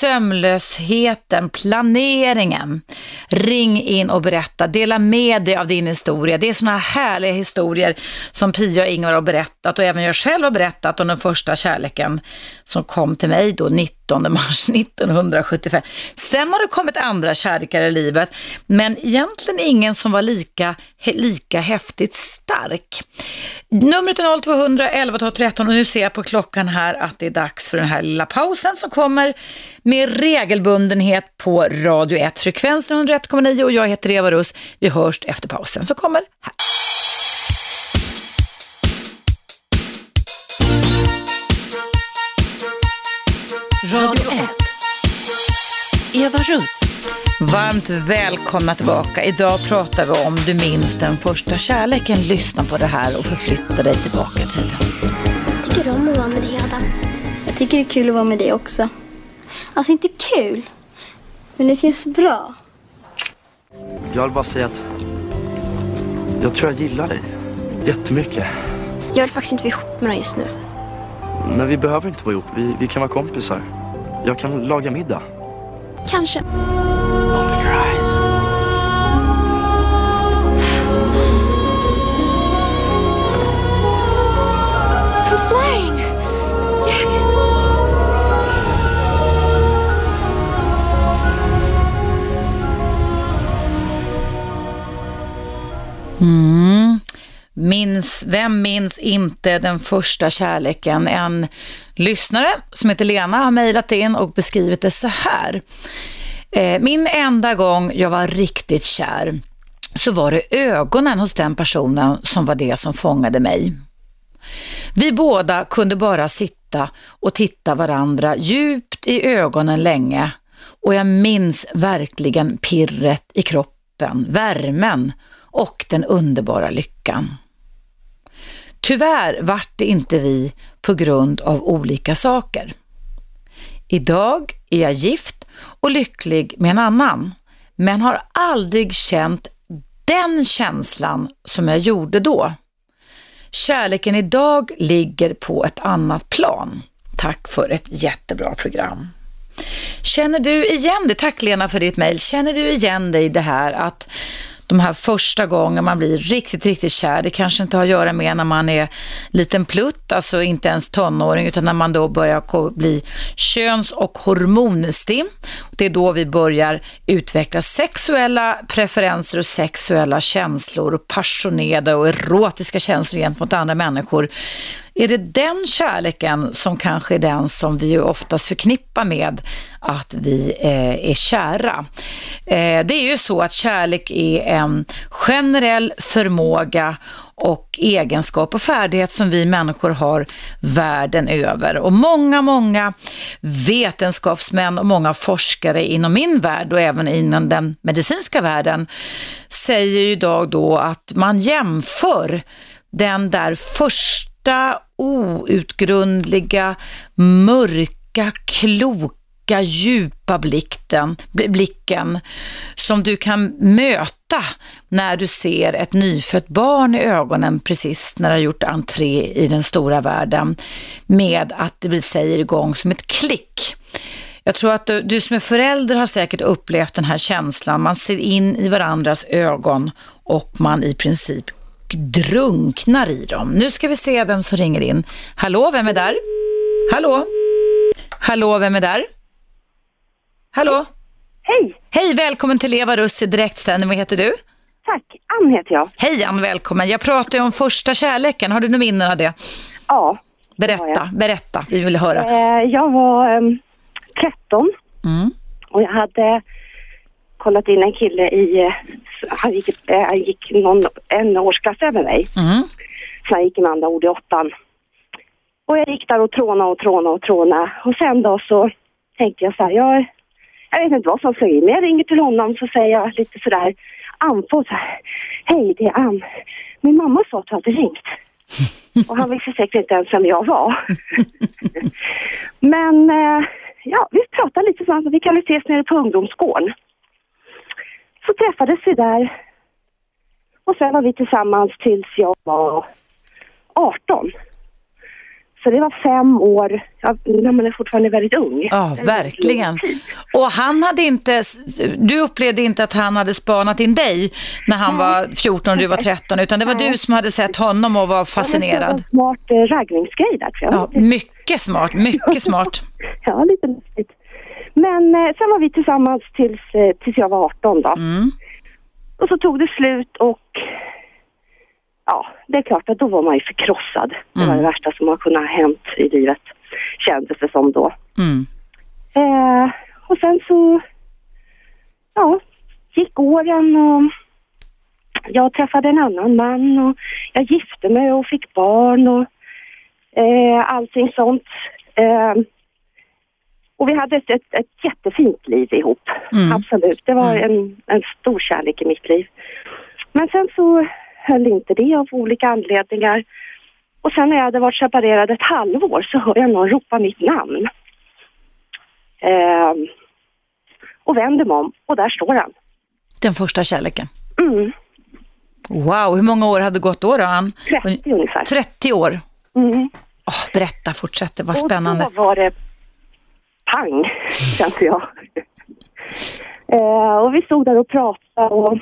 Sömlösheten, planeringen. Ring in och berätta, dela med dig av din historia. Det är sådana härliga historier som Pia och Ingvar har berättat och även jag själv har berättat om den första kärleken som kom till mig då 19 mars 1975. Sen har det kommit andra kärlekar i livet, men egentligen ingen som var lika, lika häftigt stark. Numret är 0200 11 12 13 och nu ser jag på klockan här att det är dags för den här lilla pausen som kommer med regelbundenhet på Radio 1, frekvensen 101,9 och jag heter Eva Russ. Vi hörs efter pausen som kommer här. Radio 1. Eva Russ. Varmt välkomna tillbaka. Idag pratar vi om du minns den första kärleken. Lyssna på det här och förflytta dig tillbaka i tiden. Jag tycker om att vara med dig Adam. Jag tycker det är kul att vara med dig också. Alltså inte kul, men det känns bra. Jag vill bara säga att jag tror jag gillar dig jättemycket. Jag vill faktiskt inte vara ihop med dig just nu. Men vi behöver inte vara ihop. Vi, vi kan vara kompisar. Jag kan laga middag. Kanske. Mm. Minns, vem minns inte den första kärleken? En lyssnare som heter Lena har mejlat in och beskrivit det så här. Eh, min enda gång jag var riktigt kär så var det ögonen hos den personen som var det som fångade mig. Vi båda kunde bara sitta och titta varandra djupt i ögonen länge och jag minns verkligen pirret i kroppen, värmen och den underbara lyckan. Tyvärr vart det inte vi på grund av olika saker. Idag är jag gift och lycklig med en annan, men har aldrig känt den känslan som jag gjorde då. Kärleken idag ligger på ett annat plan. Tack för ett jättebra program. Känner du igen dig, Tack Lena för ditt mejl. Känner du igen dig i det här att de här första gången man blir riktigt, riktigt kär. Det kanske inte har att göra med när man är liten plutt, alltså inte ens tonåring, utan när man då börjar bli köns- och hormonstim. Det är då vi börjar utveckla sexuella preferenser och sexuella känslor och passionerade och erotiska känslor gentemot andra människor. Är det den kärleken som kanske är den som vi oftast förknippar med att vi eh, är kära? Eh, det är ju så att kärlek är en generell förmåga och egenskap och färdighet som vi människor har världen över. Och många, många vetenskapsmän och många forskare inom min värld och även inom den medicinska världen säger ju idag då att man jämför den där första smarta, outgrundliga, mörka, kloka, djupa blicken, blicken som du kan möta när du ser ett nyfött barn i ögonen precis när det har gjort entré i den stora världen med att det säger igång som ett klick. Jag tror att du, du som är förälder har säkert upplevt den här känslan. Man ser in i varandras ögon och man i princip drunknar i dem. Nu ska vi se vem som ringer in. Hallå, vem är där? Hallå? Hallå, vem är där? Hallå? Hej! Hej, välkommen till Eva Russ i direktsändning. Vad heter du? Tack, Ann heter jag. Hej Ann, välkommen. Jag pratar ju om första kärleken. Har du några minnen av det? Ja. Berätta, berätta. Vi vill höra. Eh, jag var um, 13 Mm. och jag hade kollat in en kille i, eh, han gick, eh, han gick någon, en årsklass över mig. Mm. Så han gick med andra ord i åttan. Och jag gick där och trånade och trånade och trånade. Och sen då så tänkte jag så här, jag, jag vet inte vad som slog in, men jag ringer till honom så säger jag lite sådär andfådd så här, hej det är Ann. Min mamma sa att du hade ringt. Och han visste säkert inte ens vem jag var. men eh, ja, vi pratade lite så att vi kan väl ses nere på ungdomsgården. Så träffades vi där. Och sen var vi tillsammans tills jag var 18. Så det var fem år, ja, man är fortfarande väldigt ung. Ja, verkligen. Och han hade inte, du upplevde inte att han hade spanat in dig när han var 14 och du var 13, utan det var du som hade sett honom och var Det var fascinerad. en smart eh, raggningsgrej där tror jag. Ja, mycket smart, mycket smart. Ja, lite lustigt. Men eh, sen var vi tillsammans tills, eh, tills jag var 18 då. Mm. Och så tog det slut och ja, det är klart att då var man ju förkrossad. Det var det värsta som har kunnat ha hänt i livet, kändes det som då. Mm. Eh, och sen så, ja, gick åren och jag träffade en annan man och jag gifte mig och fick barn och eh, allting sånt. Eh, och vi hade ett, ett, ett jättefint liv ihop. Mm. Absolut. Det var en, en stor kärlek i mitt liv. Men sen så höll inte det av olika anledningar. Och sen när jag hade varit separerad ett halvår så hör jag någon ropa mitt namn. Eh, och vänder mig om och där står han. Den första kärleken. Mm, Wow, hur många år hade gått då, då Ann? 30 ungefär. 30 år. Mm. Åh, berätta, fortsätt, det var Och spännande. då var det pang, kände jag. eh, och vi stod där och pratade och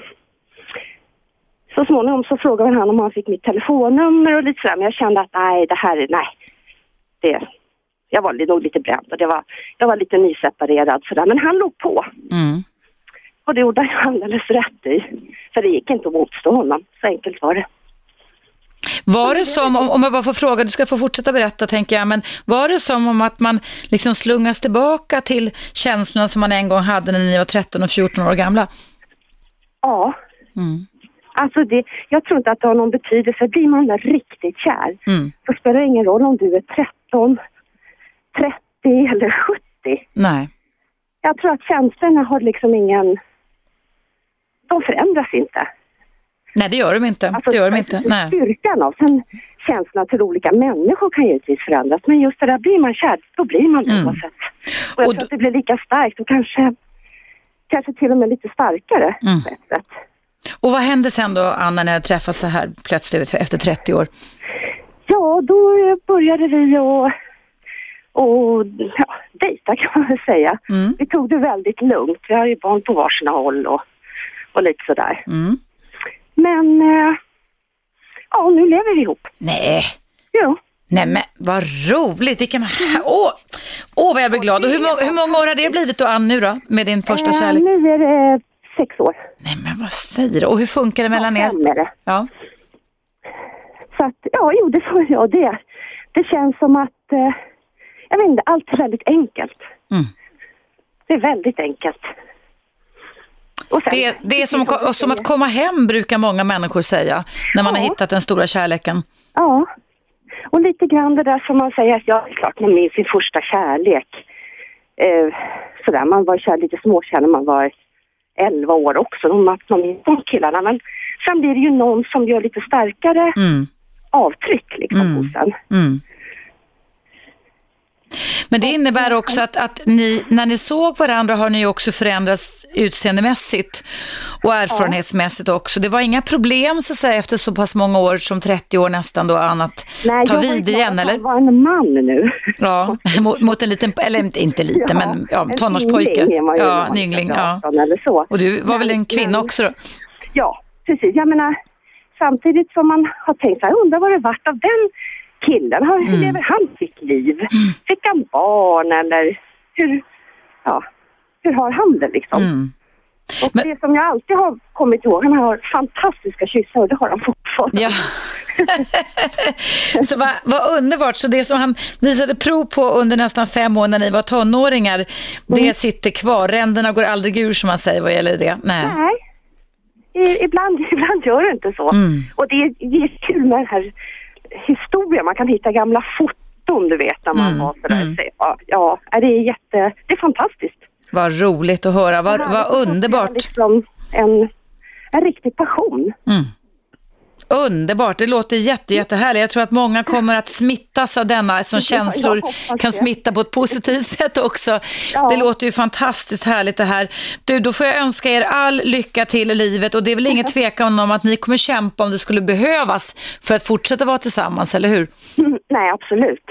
så småningom så frågade han om han fick mitt telefonnummer och lite sådär. Men jag kände att nej, det här är, nej. Det, jag var nog lite bränd och det var, jag var lite nyseparerad sådär. Men han låg på. Mm. Och det gjorde han alldeles rätt i. För det gick inte att motstå honom. Så enkelt var det. Var det som, om, jag bara får fråga, du ska få fortsätta berätta tänker jag, men var det som om att man liksom slungas tillbaka till känslorna som man en gång hade när ni var 13 och 14 år gamla? Ja. Mm. Alltså det, jag tror inte att det har någon betydelse. Blir man riktigt kär Mm. så spelar det ingen roll om du är 13, 30 eller 70. Nej. Jag tror att känslorna har liksom ingen... De förändras inte. Nej, det gör de inte. Alltså, det gör de inte. Nej. Styrkan av sen känslorna till olika människor kan givetvis förändras. Men just det där, blir man kär, då blir man det Mm. oavsett. Och jag Och tror att det blir lika starkt och kanske, kanske till och med lite starkare Mm. på ett sätt. Och vad hände sen då, Anna, när jag träffas så här plötsligt efter 30 år? Ja, då började vi och, och ja, dejta kan man väl säga. Mm. Vi tog det väldigt lugnt. Vi har ju barn på varsina håll och, och lite sådär. Mm. Men eh, ja, nu lever vi ihop. Nej. Jo. Nej men vad roligt, vilken... Åh, åh vad jag blir glad. Och hur, må- hur många år har det blivit då, Ann, nu då? Med din första Eh, kärlek? nu är det sex år. Nej men vad säger du? Och hur funkar det mellan er? Fem är det. Ja. Så att, ja, jo, det får jag det. Det känns som att, eh, jag vet inte, allt är väldigt enkelt. Mm. Det är väldigt enkelt. Sen- Det, det är som, som att komma hem brukar många människor säga när man har Ja. hittat den stora kärleken. Ja. Och lite grann det där som man säger att ja, det är klart man minns sin första kärlek. Eh, sådär, man var kär, lite småkär när man var 11 år också. De, man minns de killarna. Men sen blir det ju någon som gör lite starkare Mm. avtryck liksom Mm. hos en. Mm. Men det innebär också att, att ni, när ni såg varandra har ni också förändrats utseendemässigt och erfarenhetsmässigt också. Det var inga problem så att säga efter så pass många år som 30 år nästan då annat Nej, ta jag vid igen att eller? han var en man nu. Ja, mot, mot en liten, eller inte liten Ja, men ja, en tonårspojke. yngling Ja, en yngling. Ja. 18 Eller så. Och du var väl en Men- kvinna men- också då? Ja, precis. Jag menar, samtidigt som man har tänkt så här, undrar vad det vart av den killen? Hur Mm. lever han sitt liv? Fick han barn eller hur, ja, hur har han det liksom? Mm. Och Men- det som jag alltid har kommit ihåg, han har fantastiska kyssar och det har han fortfarande. Ja. så vad, vad underbart. Så det som han visade prov på under nästan fem år när ni var tonåringar, det Mm. sitter kvar. Ränderna går aldrig ur som man säger vad gäller det. Nej. Nej, I, ibland, ibland gör det inte så. Mm. Och det, är- det är kul med den här historien. Man kan hitta gamla foton, du vet, när man Mm, var sådär. mm. Så, Ja, ja, det är jätte... Det är fantastiskt. Vad roligt att höra. Vad, vad underbart. Liksom en, en riktig passion. Underbart. Det låter jätte, jättehärligt. Jag tror att många kommer att smittas av denna som känslor kan smitta på ett positivt sätt också. Ja. Det låter ju fantastiskt härligt det här. Du, då får jag önska er all lycka till i livet och det är väl ingen tvekan om att ni kommer kämpa om det skulle behövas för att fortsätta vara tillsammans, eller hur? Mm, nej, absolut.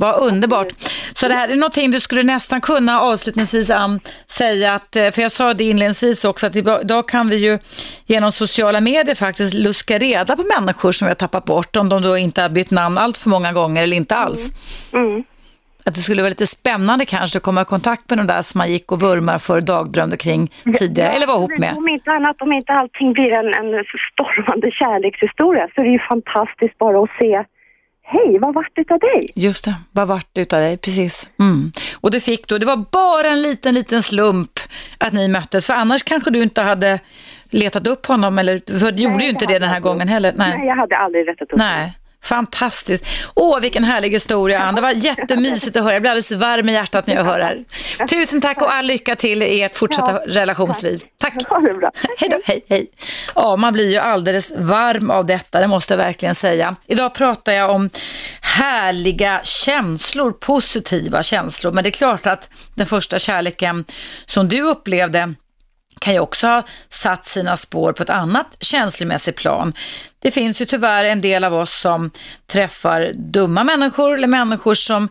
Vad underbart. Så det här är någonting du skulle nästan kunna avslutningsvis Ann, säga att, eh, för jag sa det inledningsvis också, att idag kan vi ju genom sociala medier faktiskt luska reda på människor som vi har tappat bort, om de då inte har bytt namn allt för många gånger eller inte alls. Mm. Att det skulle vara lite spännande kanske att komma i kontakt med de där som man gick och vurmar för, dagdrömde kring tidigare, eller var ihop med. Om inte annat, om inte allting blir en, en stormande kärlekshistoria så är det ju fantastiskt bara att se Hej, vad vart det av dig? Just det, vad vart det utav dig? Precis. Mm. Och det fick du, det var bara en liten, liten slump att ni möttes, för annars kanske du inte hade letat upp honom, eller, för du gjorde ju inte det den här gången heller. Nej. Nej, jag hade aldrig rättat upp Nej. Fantastiskt. Åh, vilken härlig historia. Det var jättemysigt att höra. Jag blir alldeles varm i hjärtat när jag hör det här. Tusen tack och all lycka till i ert fortsatta Ja, relationsliv. Tack. Ha det bra. Hej då, hej, hej. Ja, man blir ju alldeles varm av detta, det måste jag verkligen säga. Idag pratar jag om härliga känslor, positiva känslor. Men det är klart att den första kärleken som du upplevde kan ju också ha satt sina spår på ett annat känslomässigt plan. Det finns ju tyvärr en del av oss som träffar dumma människor eller människor som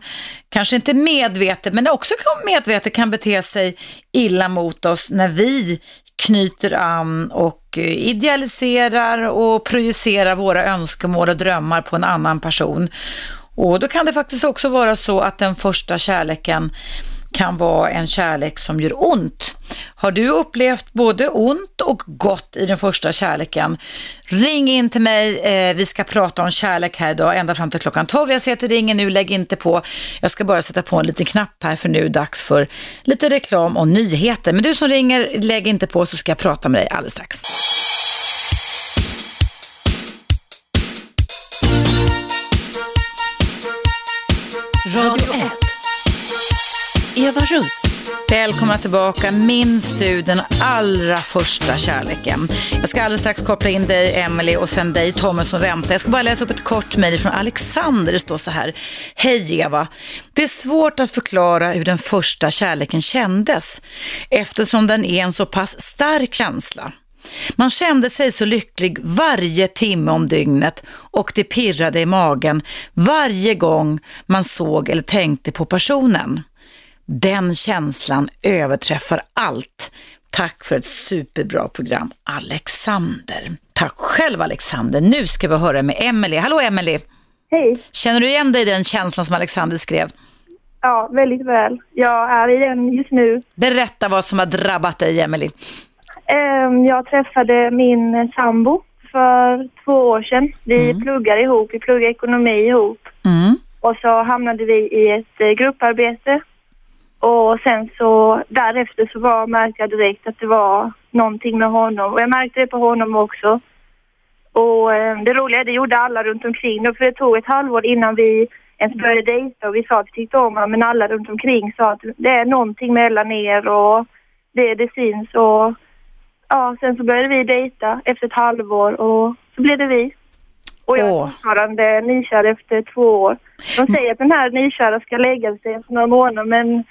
kanske inte medvetet men också medvetet kan bete sig illa mot oss när vi knyter an och eh, idealiserar och projicerar våra önskemål och drömmar på en annan person. Och då kan det faktiskt också vara så att den första kärleken kan vara en kärlek som gör ont. Har du upplevt både ont och gott i den första kärleken? Ring in till mig, eh, vi ska prata om kärlek här idag ända fram till klockan 12. Jag ser att det ringer nu, lägg inte på. Jag ska bara sätta på en liten knapp här för nu är det dags för lite reklam och nyheter. Men du som ringer, lägg inte på så ska jag prata med dig alldeles strax. Radio Eva Russ. Välkomna tillbaka. Minns du den allra första kärleken? Jag ska alldeles strax koppla in dig, Emily och sen dig, Tommy, som väntar. Jag ska bara läsa upp ett kort mejl från Alexander. Det står så här. Hej Eva. Det är svårt att förklara hur den första kärleken kändes eftersom den är en så pass stark känsla. Man kände sig så lycklig varje timme om dygnet och det pirrade i magen varje gång man såg eller tänkte på personen. Den känslan överträffar allt. Tack för ett superbra program, Alexander. Tack själv Alexander. Nu ska vi höra med Emily. Hallå Emily. Hej. Känner du igen dig i den känslan som Alexander skrev? Ja, väldigt väl. Jag är i den just nu. Berätta vad som har drabbat dig Emily. Ehm, Jag träffade min sambo för två år sedan. Vi pluggar ihop, vi pluggar ekonomi ihop. Mm. Och så hamnade vi i ett eh, grupparbete. Och sen så därefter så var, märkte jag direkt att det var någonting med honom. Och jag märkte det på honom också. Och eh, det roliga, det gjorde alla runt omkring. För det tog ett halvår innan vi ens började dejta och vi sa att vi tyckte om honom. Men alla runt omkring sa att det är någonting mellan er och det, det syns. Och ja, sen så började vi dejta efter ett halvår och så blev det vi. Och jag är fortfarande nykär efter två år. De säger att den här nykära ska lägga sig efter några månader men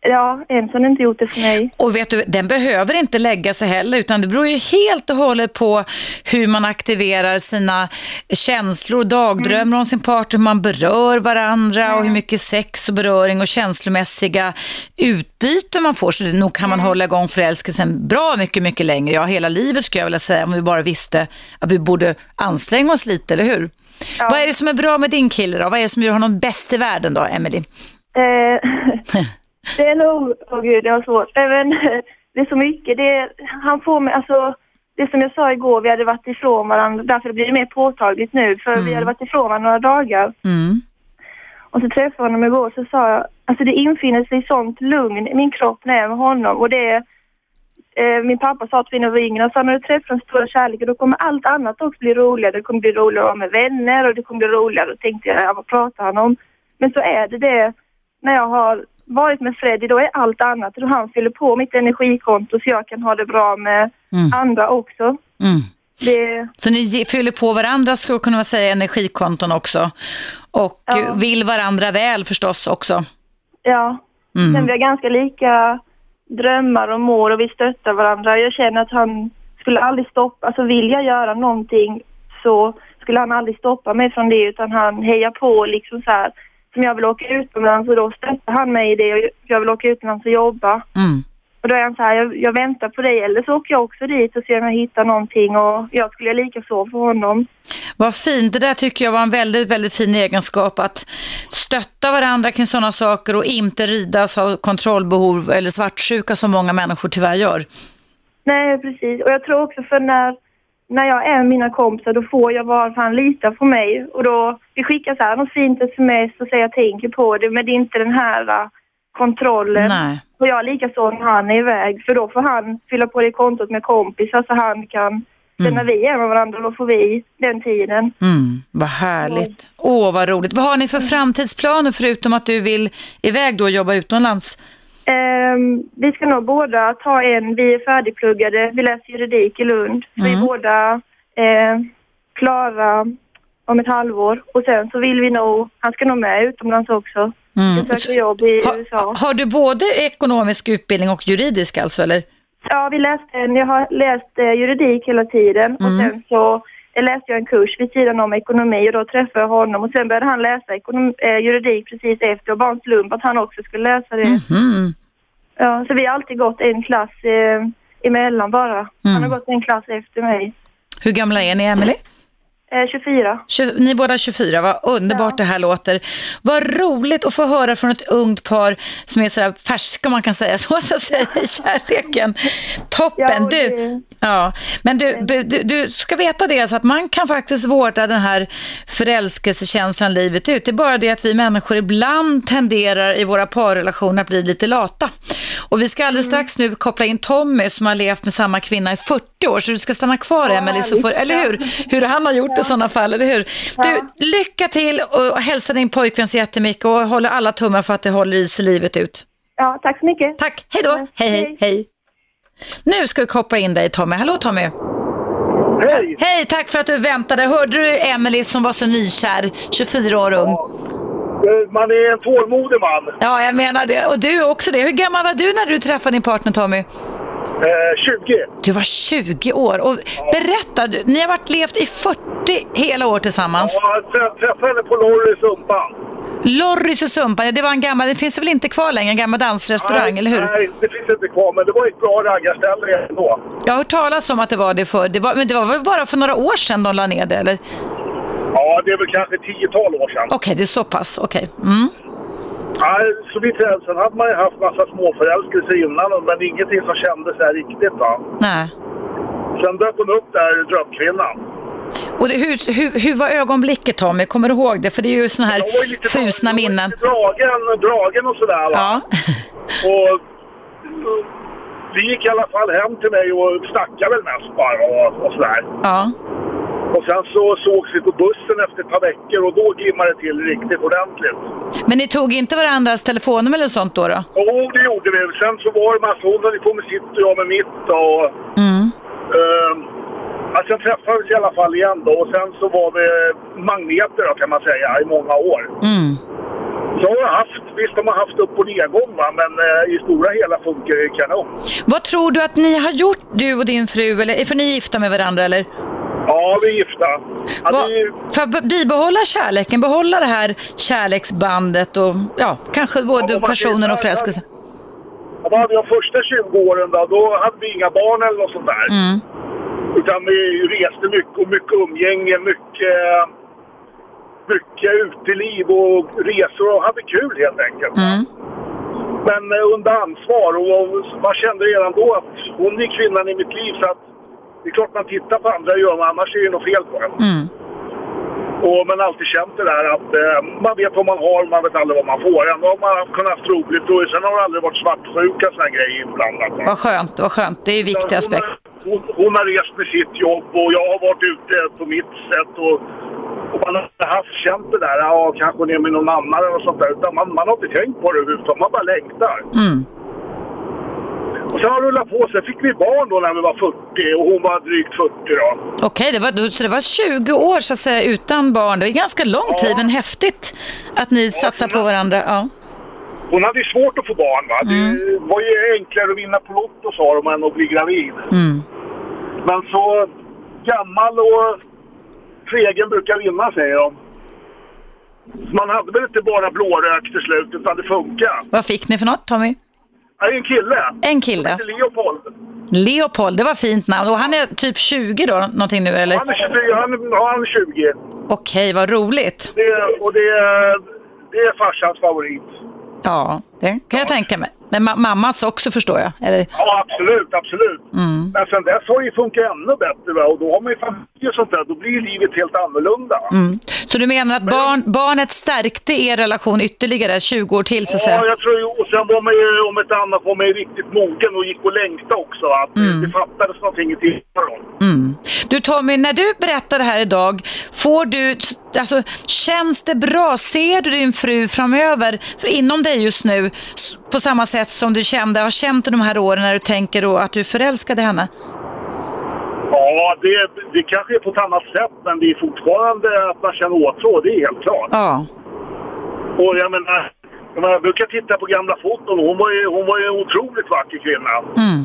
ja, än har den inte gjort det för mig. Och vet du, den behöver inte lägga sig heller, utan det beror ju helt och hållet på hur man aktiverar sina känslor, dagdrömmar om sin partner, hur man berör varandra och hur mycket sex och beröring och känslomässiga utbyten man får. Så det, nog kan man hålla igång förälskelsen bra mycket, mycket längre. Ja, hela livet skulle jag vilja säga, om vi bara visste att vi borde anstränga oss lite, eller hur? Vad är det som är bra med din kille då? Vad är det som gör honom bäst i världen då, Emily? Eh, det är nog, åh gud det var svårt. Även, det är så mycket. Det han får mig, alltså det som jag sa igår, vi hade varit ifrån varandra, därför blir det mer påtagligt nu, för vi hade varit ifrån varandra några dagar. Mm. Och så träffade jag honom igår så sa jag, alltså det infinner sig sånt lugn i min kropp när jag är med honom och det är, eh, min pappa sa när vi var yngre, han sa när du träffar den stora kärleken då kommer allt annat också bli roligare. Det kommer bli roligare att vara med vänner och det kommer bli roligare. Och tänkte jag, ja, vad pratar han om? Men så är det det, när jag har varit med Freddy, då är allt annat, då han fyller på mitt energikonto så jag kan ha det bra med Mm. andra också. Mm. Det, Så ni fyller på varandra skulle kunna säga energikonton också. Och Ja. vill varandra väl förstås också. Ja. Mm. Men vi har ganska lika drömmar och mål och vi stöttar varandra. Jag känner att han skulle aldrig stoppa, alltså vill jag göra någonting så skulle han aldrig stoppa mig från det utan han hejar på liksom så här. Som jag vill åka utomlands och då stöttar han mig i det och jag vill åka utomlands och jobba. Mm. Och då är han så här, jag, jag väntar på dig eller så åker jag också dit och ser om jag hittar någonting och jag skulle lika så för honom. Vad fint, det där tycker jag var en väldigt, väldigt fin egenskap att stötta varandra kring sådana saker och inte ridas av kontrollbehov eller svartsjuka som många människor tyvärr gör. Nej, precis. Och jag tror också för när, när jag är med mina kompisar då får jag vara för han litar på mig. Och då, vi skickar så här något fint sms och säger jag tänker på det men det är inte den här uh, kontrollen. Nej. Och jag likaså när han är iväg för då får han fylla på det kontot med kompisar så han kan Sen när vi är med varandra då får vi den tiden. Mm, vad härligt. Åh, vad roligt. Vad har ni för framtidsplaner förutom att du vill iväg då och jobba utomlands? Ehm, vi ska nog båda ta en, vi är färdigpluggade, vi läser juridik i Lund. Så Vi är Mm. båda eh, klara om ett halvår och sen så vill vi nog, han ska nog med utomlands också. Mm. Söker jobb i USA. Har, du både ekonomisk utbildning och juridisk alltså, eller? Ja, vi läste jag har läst eh, juridik hela tiden och Mm. sen så läste jag en kurs vid sidan om ekonomi och då träffade jag honom och sen började han läsa ekonom, eh, juridik precis efter och bara en slump att han också skulle läsa det. Mhm. Ja, så vi har alltid gått en klass eh, emellan bara. Han har gått en klass efter mig. Hur gamla är ni, Emily? Eh, 24. Tju- Ni är båda 24, vad underbart det här låter. Vad roligt att få höra från ett ungt par som är sådär färska, om man kan säga så, så att säga, i kärleken. Toppen! Ja, du, ja. Men du, du, du ska veta det, alltså att man kan faktiskt vårda den här förälskelsekänslan livet ut. Det är bara det att vi människor ibland tenderar i våra parrelationer att bli lite lata. Och vi ska alldeles Mm. strax nu koppla in Tommy som har levt med samma kvinna i 40 år, så du ska stanna kvar Emelie, så får, eller hur? Hur han har gjort i sådana fall, eller hur? Du, lycka till och hälsa din pojkvän så jättemycket och håller alla tummar för att det håller i sig livet ut. Ja, tack så mycket. Tack, hej då. Hej, hej, hej. Nu ska vi koppla in dig Tommy. Hallå Tommy. Hej! Hej, tack för att du väntade. Hörde du Emily som var så nykär, 24 år ung? Man är en tålmodig man. Ja, jag menar det. Och du också det. Hur gammal var du när du träffade din partner Tommy? Eh, 20. Du var 20 år. Och berätta, du- ni har varit levt i 40 hela år tillsammans. Ja, jag trä- träffade henne på Lorry i Sumpan. Lorrys och Sumpan, det var en gammal, det finns väl inte kvar längre, en gammal dansrestaurang, nej, eller hur? Nej, det finns inte kvar, men det var ett bra raggarställe ändå. Jag har hört talas om att det var det för, det var, men det var väl bara för några år sedan de la ner det, eller? Ja, det är väl kanske tiotal år sedan. Okej, det är så pass, okej. Mm. Ja, så vi träffades. Sen hade man ju haft massa småförälskelser innan, men ingenting som kändes så här riktigt. Va? Nej. Sen dök hon upp där, drömkvinnan. Och det, hur, hur, hur var ögonblicket Tommy? Kommer du ihåg det? För det är ju såna här Jag var lite- minnen. Dragen, dragen och sådär. Va? Ja. Och vi gick i alla fall hem till mig och snackade väl mest bara och, och sådär. ja. Och sen så sågs vi på bussen efter ett par veckor och då gimmade det till riktigt ordentligt. Men ni tog inte varandras telefonnummer eller sånt då? då? Jo, det gjorde vi. Sen så var det massa, hon höll på med sitt och jag med mitt och... Mm. Ja, sen träffades vi i alla fall igen då och sen så var vi magneter då, kan man säga i många år. Mm. Så har jag haft, visst har haft upp och nedgång va, men eh, i stora hela funkar det kanon. Vad tror du att ni har gjort, du och din fru, eller för ni är gifta med varandra eller? Ja, vi är gifta. Ja, är- för att bibehålla kärleken, behålla det här kärleksbandet och ja, kanske både Ja, personen och förälskelsen. Ja, Vad hade jag första 20 åren då? Då hade vi inga barn eller något sånt där. Mm. Utan vi reste mycket och mycket umgänge, mycket, mycket uteliv och resor och hade kul helt enkelt. Mm. Men eh, under ansvar och, och man kände redan då att hon är kvinnan i mitt liv så att det är klart man tittar på andra gör man, annars är det något fel på en. Mm. Och man har alltid känt det där att eh, man vet vad man har, man vet aldrig vad man får. Ändå har man kunnat haft roligt och sen har det aldrig varit svartsjuka sådana grejer inblandat. va. Vad skönt, vad skönt. Det är ju en viktig aspekt. Hon, hon har rest med sitt jobb och jag har varit ute på mitt sätt. Och, och man har haft känt det där, ja, kanske ner med någon annan eller sånt där. Utan man, man har inte tänkt på det överhuvudtaget, man bara längtar. Mm. Och sen har det rullat på. Sen fick vi barn då när vi var 40 och hon var drygt 40 då. Okej, det var, så det var 20 år så att säga utan barn. Det är ganska lång tid, men häftigt att ni satsar på varandra. Ja. Hon hade ju svårt att få barn va. Mm. Det var ju enklare att vinna på Lotto sa de än att bli gravid. Mm. Men så gammal och fegen brukar vinna säger de. Så Man hade väl inte bara blårök till slut utan det funkar. Vad fick ni för något, Tommy? Är en kille. En kille. Han heter Leopold. Leopold, det var fint namn. Och han är typ 20 då, någonting nu eller? Han är 24, han, han är 20. Okej, vad roligt. Det, och det, det är farsans favorit. Ja, det kan jag tänka mig. Men ma- mammas också förstår jag. Eller? Ja, absolut, absolut. Mm. Men sen dess har det ju funkat ännu bättre va? och då har man ju familj och sånt där. Då blir livet helt annorlunda. Mm. Så du menar att barn, barnet stärkte er relation ytterligare 20 år till så att Ja, säga? jag tror ju, och sen var man ju, om ett annat var man ju riktigt mogen och gick och längta också. Att Mm. det fattades någonting i tillvaron. Mm. Du Tommy, när du berättar det här idag, får du, alltså, känns det bra? Ser du din fru framöver, för inom dig just nu, på samma sätt som du kände, har känt de här åren när du tänker då att du förälskade henne? Ja, det, det kanske är på ett annat sätt, men det är fortfarande att man känner åtrå, det är helt klart. Ja. Och jag menar, jag, brukar titta på gamla foton. Hon var ju, hon var ju en otroligt vacker kvinna. Mm.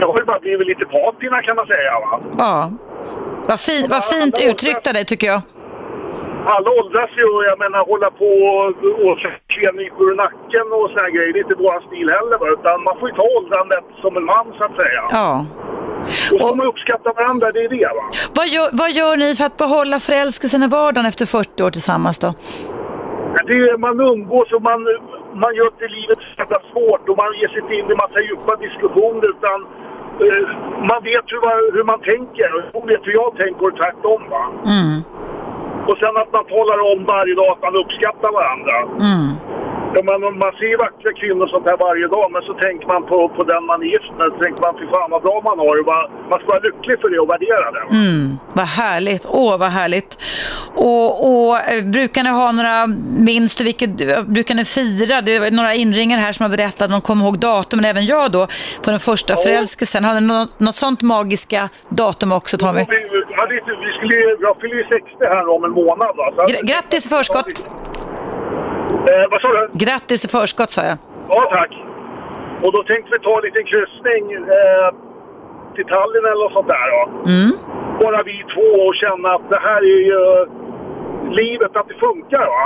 Jag har ju bara blivit lite patina kan man säga. Va? Ja. Vad, fi, vad fint uttryckt av dig tycker jag. Alla åldras ju och jag menar hålla på och och klinikor i nacken och såna grejer. Det är inte vår stil heller. Va? Utan man får ju ta åldrandet som en man så att säga. Ja. Och så får man uppskatta varandra, det är det va. Vad gör, vad gör ni för att behålla förälskelsen i vardagen efter 40 år tillsammans då? Det är, man umgås och man, man gör inte livet så jävla svårt och man ger sig inte in i massa djupa diskussioner utan eh, man vet hur, man- hur man tänker och hon vet hur jag tänker och tvärtom va. Mm. Och sen att man talar om varje dag att man uppskattar varandra. Mm. Ja, men man ser vackra kvinnor sånt här varje dag men så tänker man på, på den man är gift med. Så tänker man fy fan vad bra man har vad- man ska vara lycklig för det och värdera det. Mm, vad härligt. Åh, vad härligt. Och, och eh, brukar ni ha några, minns du vilket, brukar ni fira? Det är några inringare här som har berättat de kommer ihåg datum, men även jag då, på den första förälskelsen. Har ni något, något sånt magiska datum också, Tommy? Och Vi, ja, det, vi skulle, jag fyller ju 60 här om en månad va. Så Gra- grattis i förskott. Eh, vad sa du? Grattis i förskott, sa jag. Ja, tack. Och då tänkte vi ta en liten kryssning eh, till Tallinn eller något sånt där. Då. Mm. Bara vi två och känna att det här är ju livet, att det funkar. va.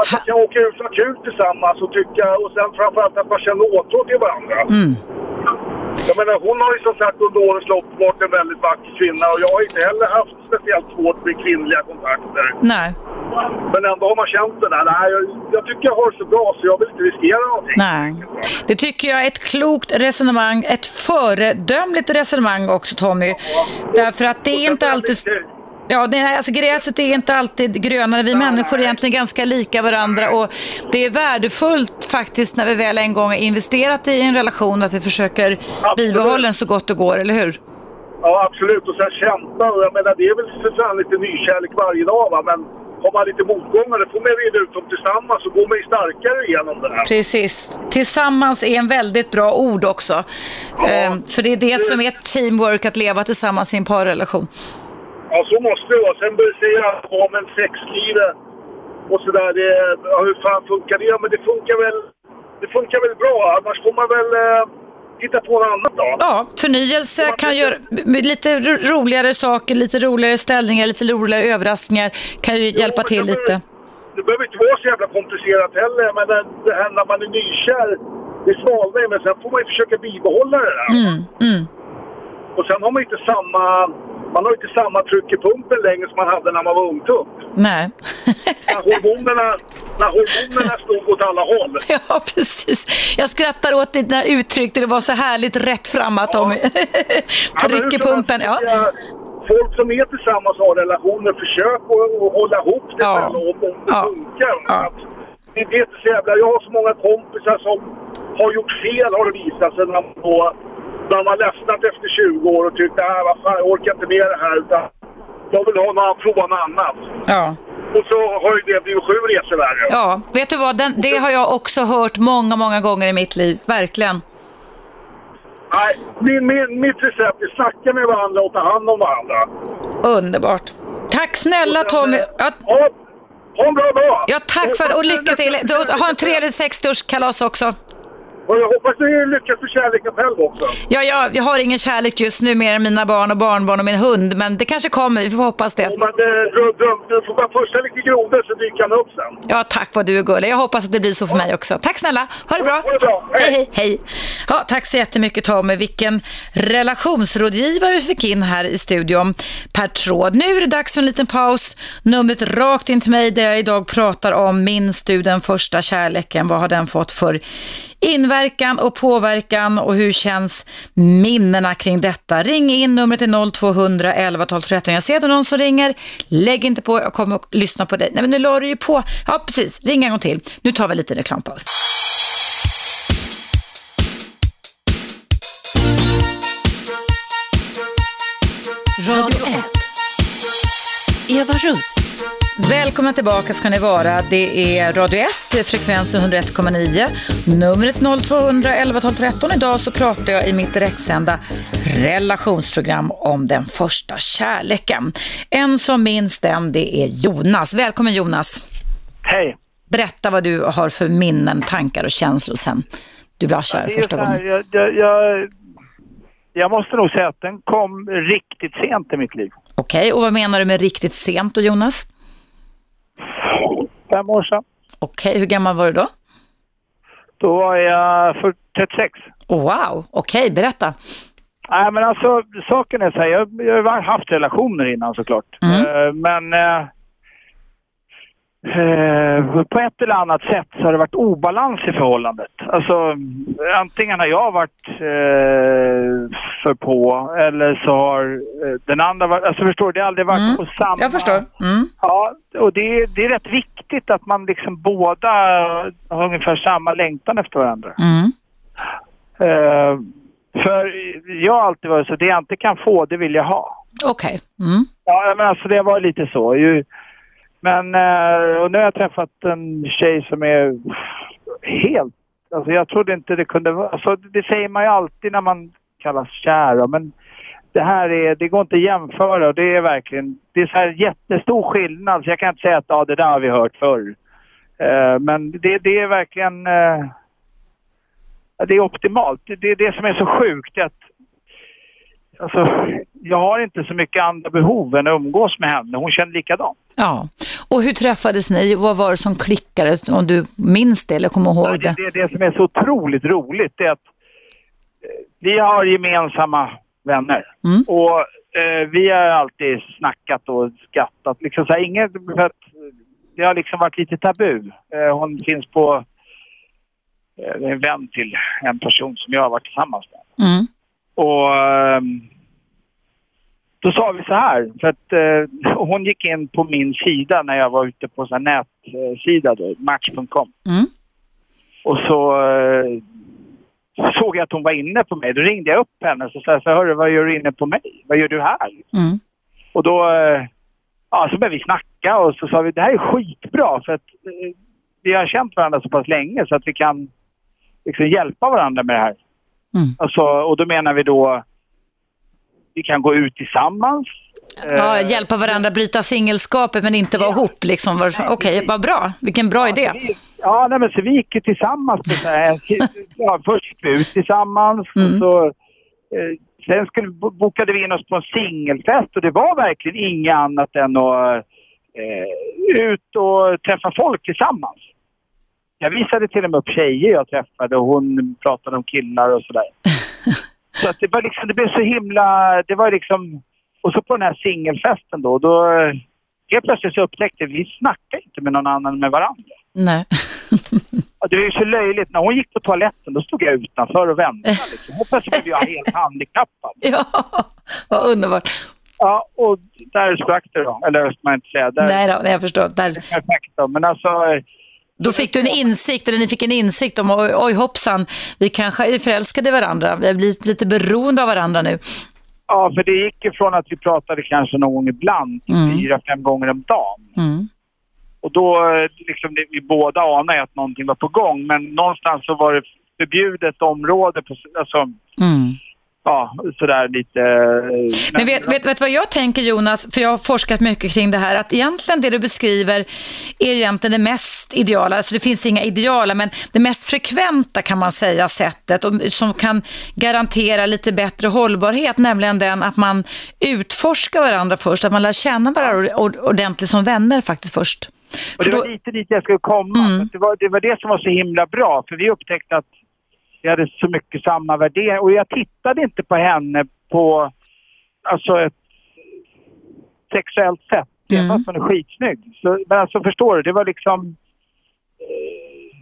Att man kan åka ut och kul tillsammans och tycka, och sen framförallt att man känner åtrå till varandra. Mm. Jag menar, hon har ju som sagt under årens lopp varit en väldigt vacker kvinna och jag har inte heller haft speciellt svårt med kvinnliga kontakter. Nej. Men ändå har man känt det där. Nej, jag, jag tycker jag har det så bra så jag vill inte riskera någonting. Nej. Det tycker jag är ett klokt resonemang, ett föredömligt resonemang också Tommy. Därför att det är inte alltid... Ja, det alltså gräset är inte alltid grönare. Vi människor är egentligen ganska lika varandra och det är värdefullt faktiskt när vi väl en gång har investerat i en relation att vi försöker bibehålla den så gott det går, eller hur? Ja, absolut. Och sen kämpa. Och jag menar, det är väl för fan lite nykärlek varje dag va. Men har man lite motgångar, då får man reda ut dem tillsammans så går man ju starkare igenom det här. Precis. Tillsammans är en väldigt bra ord också. Ehm, för det är det som är teamwork, att leva tillsammans i en parrelation. Ja, så måste det vara. Sen börjar säga om en sexlivet och sådär. Ja, hur fan funkar det? Ja, men det funkar väl, det funkar väl bra. Annars får man väl eh, hitta på något annat då. Ja, förnyelse kan göra lite ro- roligare saker, lite roligare ställningar, lite roligare överraskningar kan ju hjälpa till lite. Det behöver inte vara så jävla komplicerat heller. Men det, här när man är nykär, det svalnar ju. Men sen får man ju försöka bibehålla det där. Mm, mm. Och sen har man inte samma... Man har ju inte samma tryck i pumpen längre som man hade när man var ungtupp. Nej. När hormonerna, när hormonerna stod åt alla håll. Ja, precis. Jag skrattar åt dina uttryck, det var så härligt rätt fram att Tommy. Ja, Tryck i pumpen, ja. Folk som är tillsammans och har relationer, försök att, att hålla ihop det Ja. om det funkar. Att Det det är inte så jävla... Jag har så många kompisar som har gjort fel har det visat sig när man, då, man har ledsnat efter 20 år och tyckt att vad fan, jag orkar inte med det här utan jag vill ha något, prova något annat. Ja. Och så har ju det blivit sju resor värre. Ja, vet du vad? Den, det har jag också hört många, många gånger i mitt liv. Verkligen. Nej, min, min, mitt recept är snacka med varandra och ta hand om varandra. Underbart. Tack snälla Tommy. Ja, ha en bra dag. Ja, tack för och lycka till. Du, ha en trevlig 60-årskalas också. Och jag hoppas ni lyckas med kärleken själv också. Ja, ja, jag har ingen kärlek just nu mer än mina barn och barnbarn och min hund, men det kanske kommer. Vi får hoppas det. Men det, dröm, dröm, du får bara pusha lite grodor så dyker han upp sen. Ja, tack vad du är gullig. Jag hoppas att det blir så för mig också. Tack snälla. Ha det bra. Hej, hej, hej. Ja, tack så jättemycket Tommy. Vilken relationsrådgivare vi fick in här i studion per tråd. Nu är det dags för en liten paus. Numret rakt in till mig där jag idag pratar om minns du den första kärleken? Vad har den fått för inverkan och påverkan och hur känns minnena kring detta? Ring in, numret är 0200 11 12 13. Jag ser att det är någon som ringer. Lägg inte på, jag kommer att lyssna på dig. Nej men nu la du ju på. Ja precis, ring en gång till. Nu tar vi lite reklampaus. Radio 1. Eva Russ. Välkomna tillbaka ska ni vara. Det är Radio 1, frekvensen 101,9, numret 0200 11 12 13. Idag så pratar jag i mitt direktsända relationsprogram om den första kärleken. En som minns den, det är Jonas. Välkommen Jonas. Hej. Berätta vad du har för minnen, tankar och känslor sen du var kär är första här, gången. Jag, jag, jag, jag måste nog säga att den kom riktigt sent i mitt liv. Okej, och vad menar du med riktigt sent då Jonas? Fem år sedan. Okej, hur gammal var du då? Då var jag för 36. Wow, okej, berätta. Nej men alltså saken är så här, jag, jag har haft relationer innan såklart. Eh, men eh, på ett eller annat sätt så har det varit obalans i förhållandet. Alltså antingen har jag varit eh, för på eller så har eh, den andra varit, alltså förstår du, det har aldrig varit på samma... Jag förstår. Mm. Ja, och det, är- det är rätt viktigt att man liksom båda har ungefär samma längtan efter varandra. Mm. Eh, för jag har alltid varit så, det jag inte kan få, det vill jag ha. Okej. Mm. Ja, men alltså det var lite så. Ju, men, eh, och nu har jag träffat en tjej som är helt, alltså jag trodde inte det kunde vara, alltså det säger man ju alltid när man kallas kär, men det här är, det går inte att jämföra och det är verkligen, det är så här jättestor skillnad så jag kan inte säga att ja, det där har vi hört förr. Eh, men det, det är verkligen, eh, det är optimalt. Det, det är det som är så sjukt, är att Alltså, jag har inte så mycket andra behov än att umgås med henne. Hon känner likadant. Ja, och hur träffades ni? Vad var det som klickade? Om du minns det eller kommer ihåg Det, det? det, det som är så otroligt roligt är att eh, vi har gemensamma vänner. Och eh, vi har alltid snackat och skrattat. Liksom så här, inget, för att det har liksom varit lite tabu. Eh, hon finns på eh, en vän till en person som jag har varit tillsammans med. Mm. Och ehm, då sa vi så här, för att eh, hon gick in på min sida när jag var ute på en nätsida då, match.com. Mm. Och så eh, såg jag att hon var inne på mig. Då ringde jag upp henne och sa så hörru vad gör du inne på mig? Vad gör du här? Mm. Och då, eh, ja så började vi snacka och så sa vi det här är skitbra för att eh, vi har känt varandra så pass länge så att vi kan liksom hjälpa varandra med det här. Mm. Alltså, och då menar vi då vi kan gå ut tillsammans. Ja, Eh, hjälpa varandra bryta singelskapet men inte vara ihop. Liksom. Okej, vad bra. Vilken bra idé. Ja, nej, men så vi gick ju tillsammans ja, först gick vi ut tillsammans Mm. och så eh, sen skulle, bo- bokade vi in oss på en singelfest och det var verkligen inget annat än att eh, ut och träffa folk tillsammans. Jag visade till och med upp tjejer jag träffade och hon pratade om killar och sådär. så att det var liksom, det blev så himla, det var liksom, och så på den här singelfesten då, då helt plötsligt så upptäckte vi, vi snackar inte med någon annan med varandra. Nej. Det är ju så löjligt. När hon gick på toaletten då stod jag utanför och väntade. Liksom. Och plötsligt blev jag helt handikappad. Ja, vad underbart. Ja, och där sprack det då. Eller ska man inte säga. Där, Nej då, nej, jag förstår. Där. Perfekt då. Men alltså, Då fick du en insikt, eller ni fick en insikt om, oj, oj hoppsan, vi kanske är förälskade i varandra. Vi har blivit lite beroende av varandra nu. ja, för det gick ifrån att vi pratade kanske någon gång ibland till Mm. fyra, fem gånger om dagen. Mm. Och då, eh, liksom, vi båda anade att någonting var på gång. Men någonstans så var det förbjudet område. På, alltså, Mm. Ja, sådär lite... eh, Men vet, vet, vet vad jag tänker Jonas, för jag har forskat mycket kring det här, att egentligen det du beskriver är egentligen det mest ideala, alltså det finns inga ideala, men det mest frekventa kan man säga sättet och som kan garantera lite bättre hållbarhet, nämligen den att man utforskar varandra först, att man lär känna varandra ord- ordentligt som vänner faktiskt först. Och det var lite dit jag skulle komma. Mm. Det, var, det var det som var så himla bra. För vi upptäckte att hade så mycket samma värderingar. Och jag tittade inte på henne på alltså ett sexuellt sätt. Mm. Även fast hon är skitsnygg. Så, men alltså förstår du, det var liksom... Eh,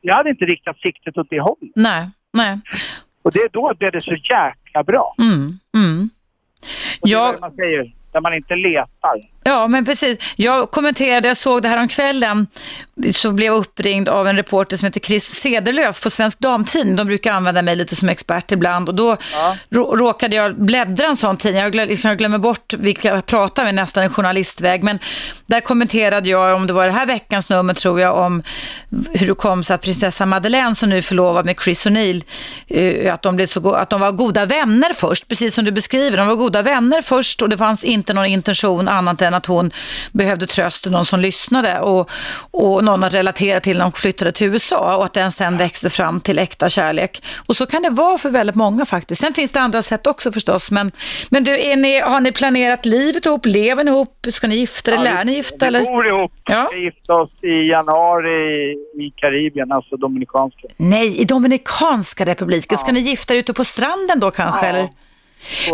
jag hade inte riktat siktet åt det hållet. Nej, nej. Och det, då blev det så jäkla bra. Mm, mm. Och det är Jag- vad man säger, där man inte letar. Ja, men precis. Jag kommenterade, jag såg det här om kvällen så blev jag uppringd av en reporter som heter Chris Cederlöf på Svensk Damtidning. De brukar använda mig lite som expert ibland och då rå- råkade jag bläddra en sån tidning. Jag, liksom, jag glömmer bort vilka jag pratar med, nästan en journalistväg. Men där kommenterade jag, om det var det här veckans nummer tror jag, om hur det kom sig att prinsessa Madeleine som nu är förlovad med Chris O'Neill, eh, att de, blev så go- att de var goda vänner först, precis som du beskriver. De var goda vänner först och det fanns inte någon intention annat än att hon behövde tröst och någon som lyssnade och, och någon att relatera till när hon flyttade till USA och att den sen växte fram till äkta kärlek. Och så kan det vara för väldigt många faktiskt. Sen finns det andra sätt också förstås. Men, men du, är ni, har ni planerat livet ihop? Lever ni ihop? Ska ni gifta er? Ja, Lär vi- ni gifta Vi eller? bor ihop. Ja. Vi gifte oss i januari i Karibien, alltså Dominikanska. Nej, i Dominikanska republiken. Ska ni gifta er ute på stranden då kanske? Ja. Eller?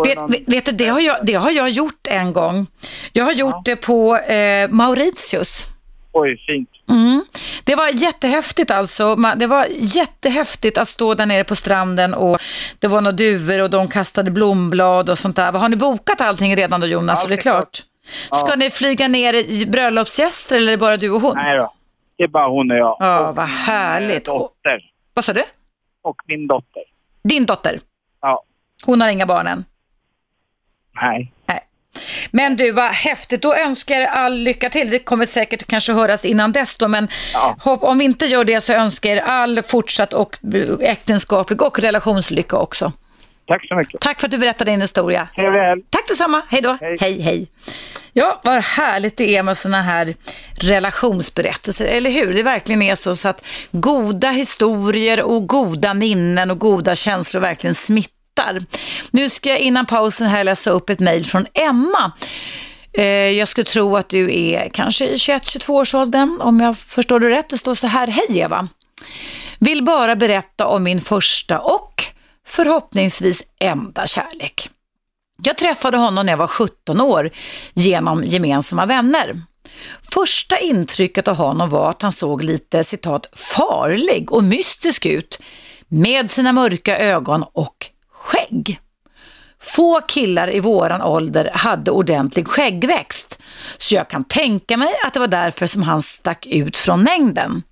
Vet, vet, du, det har, jag, det har jag gjort en gång. Jag har gjort det på eh, Mauritius. Oj, fint. Mm. Det var jättehäftigt alltså. Det var jättehäftigt att stå där nere på stranden och det var några duvor och de kastade blomblad och sånt där. Har ni bokat allting redan då Jonas? Så det är klart. Ja. Ska ni flyga ner i bröllopsgäster eller är det bara du och hon? Nej då. Det är bara hon och jag. Ja, och vad min, härligt. eh, dotter. Vad sa du? Och min dotter. Din dotter? Ja. Hon har inga barn än? Nej. Nej. Men du, vad häftigt. Då önskar jag all lycka till. Vi kommer säkert kanske höras innan dess då, men hopp, om vi inte gör det så önskar jag all fortsatt och äktenskaplig och relationslycka också. Tack så mycket. Tack för att du berättade din historia. Trevlig. Tack detsamma. Hej då. Hej, hej. Ja, vad härligt det är med sådana här relationsberättelser, eller hur? Det verkligen är så, så att goda historier och goda minnen och goda känslor verkligen smittar. Nu ska jag innan pausen här läsa upp ett mejl från Emma. Eh, jag skulle tro att du är kanske i 21-22 års åldern, om jag förstår det rätt. Det står så här, hej Eva. Vill bara berätta om min första och förhoppningsvis enda kärlek. Jag träffade honom när jag var 17 år genom gemensamma vänner. Första intrycket av honom var att han såg lite citat farlig och mystisk ut med sina mörka ögon och skägg. Få killar i våran ålder hade ordentlig skäggväxt, så jag kan tänka mig att det var därför som han stack ut från mängden.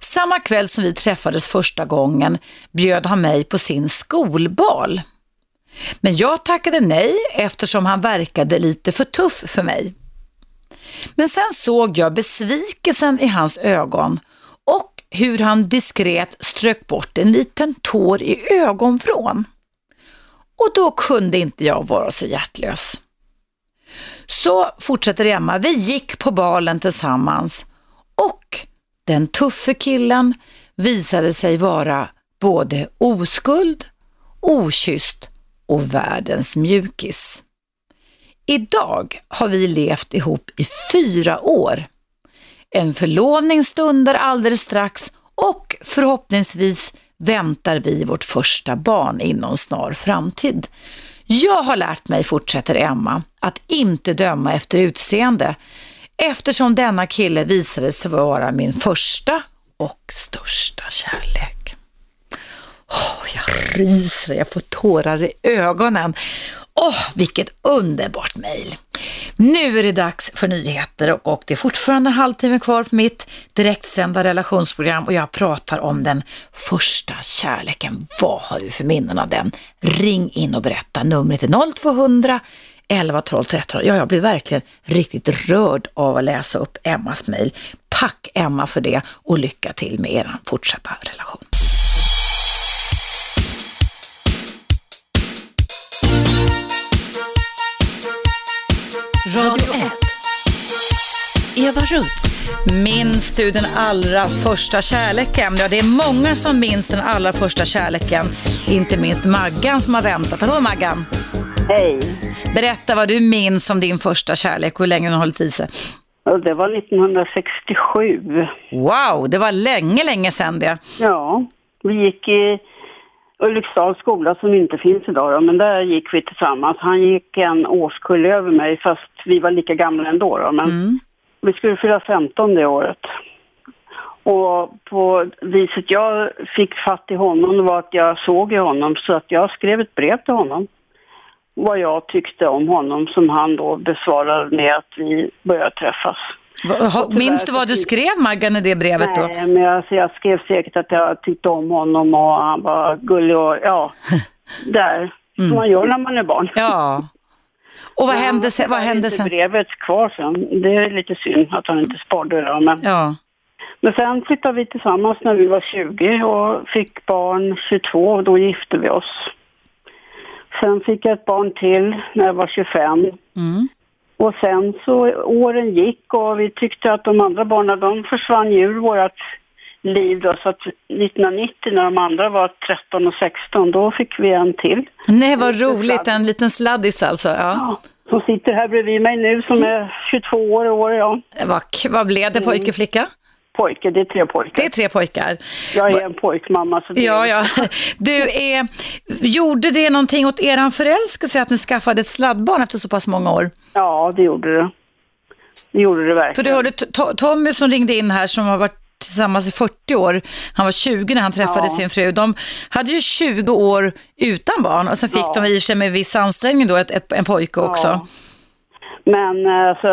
Samma kväll som vi träffades första gången bjöd han mig på sin skolbal. Men jag tackade nej eftersom han verkade lite för tuff för mig. Men sen såg jag besvikelsen i hans ögon och hur han diskret strök bort en liten tår i ögonvrån. Och då kunde inte jag vara så hjärtlös. Så fortsätter Emma, vi gick på balen tillsammans och den tuffe killen visade sig vara både oskuld, okysst och världens mjukis. Idag har vi levt ihop i fyra år. En förlovning stundar alldeles strax och förhoppningsvis väntar vi vårt första barn inom snar framtid. Jag har lärt mig, fortsätter Emma, att inte döma efter utseende eftersom denna kille visade sig vara min första och största kärlek. Oh, jag ryser, jag får tårar i ögonen. Åh, oh, vilket underbart mejl. Nu är det dags för nyheter och, och det är fortfarande en halvtimme kvar på mitt direktsända relationsprogram och jag pratar om den första kärleken. Vad har du för minnen av den? Ring in och berätta. Numret är 0200 11 12 13. Ja, jag blir verkligen riktigt rörd av att läsa upp Emmas mejl. Tack Emma för det och lycka till med er fortsatta relation. Radio 1. Eva Russ. Minns du den allra första kärleken? Ja, det är många som minns den allra första kärleken. Inte minst Maggan som har väntat. Hallå Maggan! Hej! Berätta vad du minns om din första kärlek och hur länge den har hållit i sig. Det var 1967. Wow, det var länge, länge sedan det. Ja, vi gick i Ulriksdals skola som inte finns idag då, men där gick vi tillsammans. Han gick en årskull över mig fast vi var lika gamla ändå då, men mm. vi skulle fylla 15 det året. Och på viset jag fick fatt i honom var att jag såg i honom så att jag skrev ett brev till honom. Vad jag tyckte om honom som han då besvarade med att vi började träffas. Minns du vad du skrev Maggan i det brevet då? Nej, men alltså, jag skrev säkert att jag tyckte om honom och han var gullig och ja, där. Mm. Som man gör när man är barn. Ja. Och vad hände sen? Vad hände sen? brevet kvar sen. Det är lite synd att han inte sparade det men. Ja. Men sen flyttade vi tillsammans när vi var 20 och fick barn 22 och då gifte vi oss. Sen fick jag ett barn till när jag var 25. Mm. Och sen så åren gick och vi tyckte att de andra barnen de försvann ur vårt liv då, så att 1990 när de andra var 13 och 16 då fick vi en till. Nej vad roligt, en liten sladdis alltså. Ja. ja. Som sitter här bredvid mig nu som är 22 år i år ja. Vad, vad blev det pojke flicka? Pojke, det är tre pojkar. Det är tre pojkar. Jag är en pojkmamma. Så det ja, ja. Du, är, gjorde det någonting åt eran förälskelse att ni skaffade ett sladdbarn efter så pass många år? Ja, det gjorde det. Det gjorde det verkligen. För du hörde Tommy som ringde in här som har varit tillsammans i 40 år. Han var 20 när han träffade ja. sin fru. De hade ju 20 år utan barn och sen fick ja. de i och för sig med viss ansträngning då ett, ett, en pojke också. Ja. Men alltså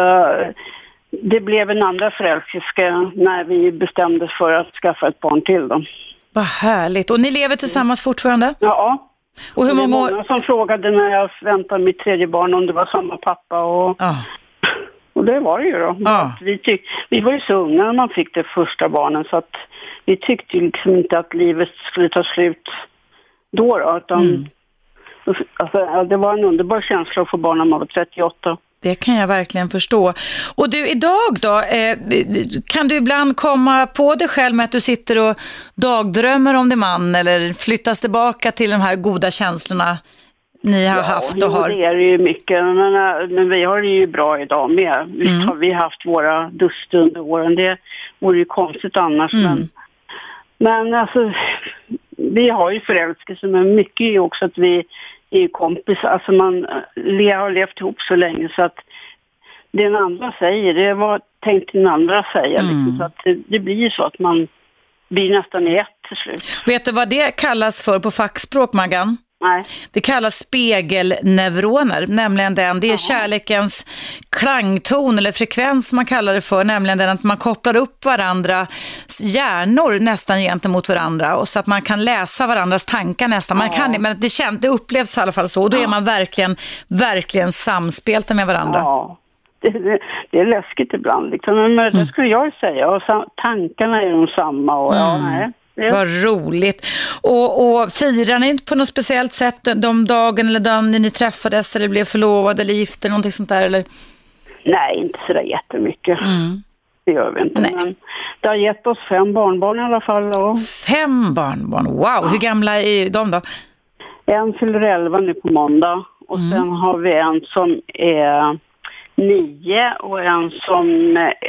det blev en andra förälskelse när vi bestämde för att skaffa ett barn till dem. Vad härligt. Och ni lever tillsammans fortfarande? Ja. Och hur många år? Det är många som frågade när jag väntade mitt tredje barn om det var samma pappa och, ah. och det var det ju då. Ah. Vi, tyck, vi var ju så unga när man fick det första barnen så att vi tyckte liksom inte att livet skulle ta slut då. då utan, mm. alltså, det var en underbar känsla att få barn när man var 38. Det kan jag verkligen förstå. Och du, idag då, eh, kan du ibland komma på dig själv med att du sitter och dagdrömmer om din man eller flyttas tillbaka till de här goda känslorna ni har ja, haft och har? Ja, det är det ju mycket. Men, men, vi har det ju bra idag med. Visst mm. har vi haft våra duster under åren. Det vore ju konstigt annars. Mm. Men, men alltså, vi har ju förälskelse, men mycket är ju också att vi är kompis. Alltså man eh, har levt ihop så länge så att det den andra säger, det var tänkt den andra säga. Mm. Liksom, så att det, det blir ju så att man blir nästan i ett till slut. Vet du vad det kallas för på fackspråk, Maggan? Nej. Det kallas spegelneuroner, nämligen den, det är Aha. kärlekens klangton eller frekvens man kallar det för, nämligen den att man kopplar upp varandras hjärnor nästan gentemot varandra och så att man kan läsa varandras tankar nästan. Man ja. kan men det, känns, det upplevs i alla fall så och då ja. är man verkligen, verkligen samspelta med varandra. Ja. det, det, det är läskigt ibland liksom. Men Mm. det skulle jag säga. Och tankarna är de samma och ja, Mm. nej. Det, Vad roligt. Och, och firar ni på något speciellt sätt de dagen eller dagen när ni träffades eller blev förlovade eller gifta eller någonting sånt där? Eller? Nej, inte sådär jättemycket. Mm. Det gör vi inte. Men det har gett oss fem barnbarn i alla fall. Och Fem barnbarn, wow. Hur gamla är de då? en fyller elva nu på måndag. Och Mm. sen har vi en som är nio och en som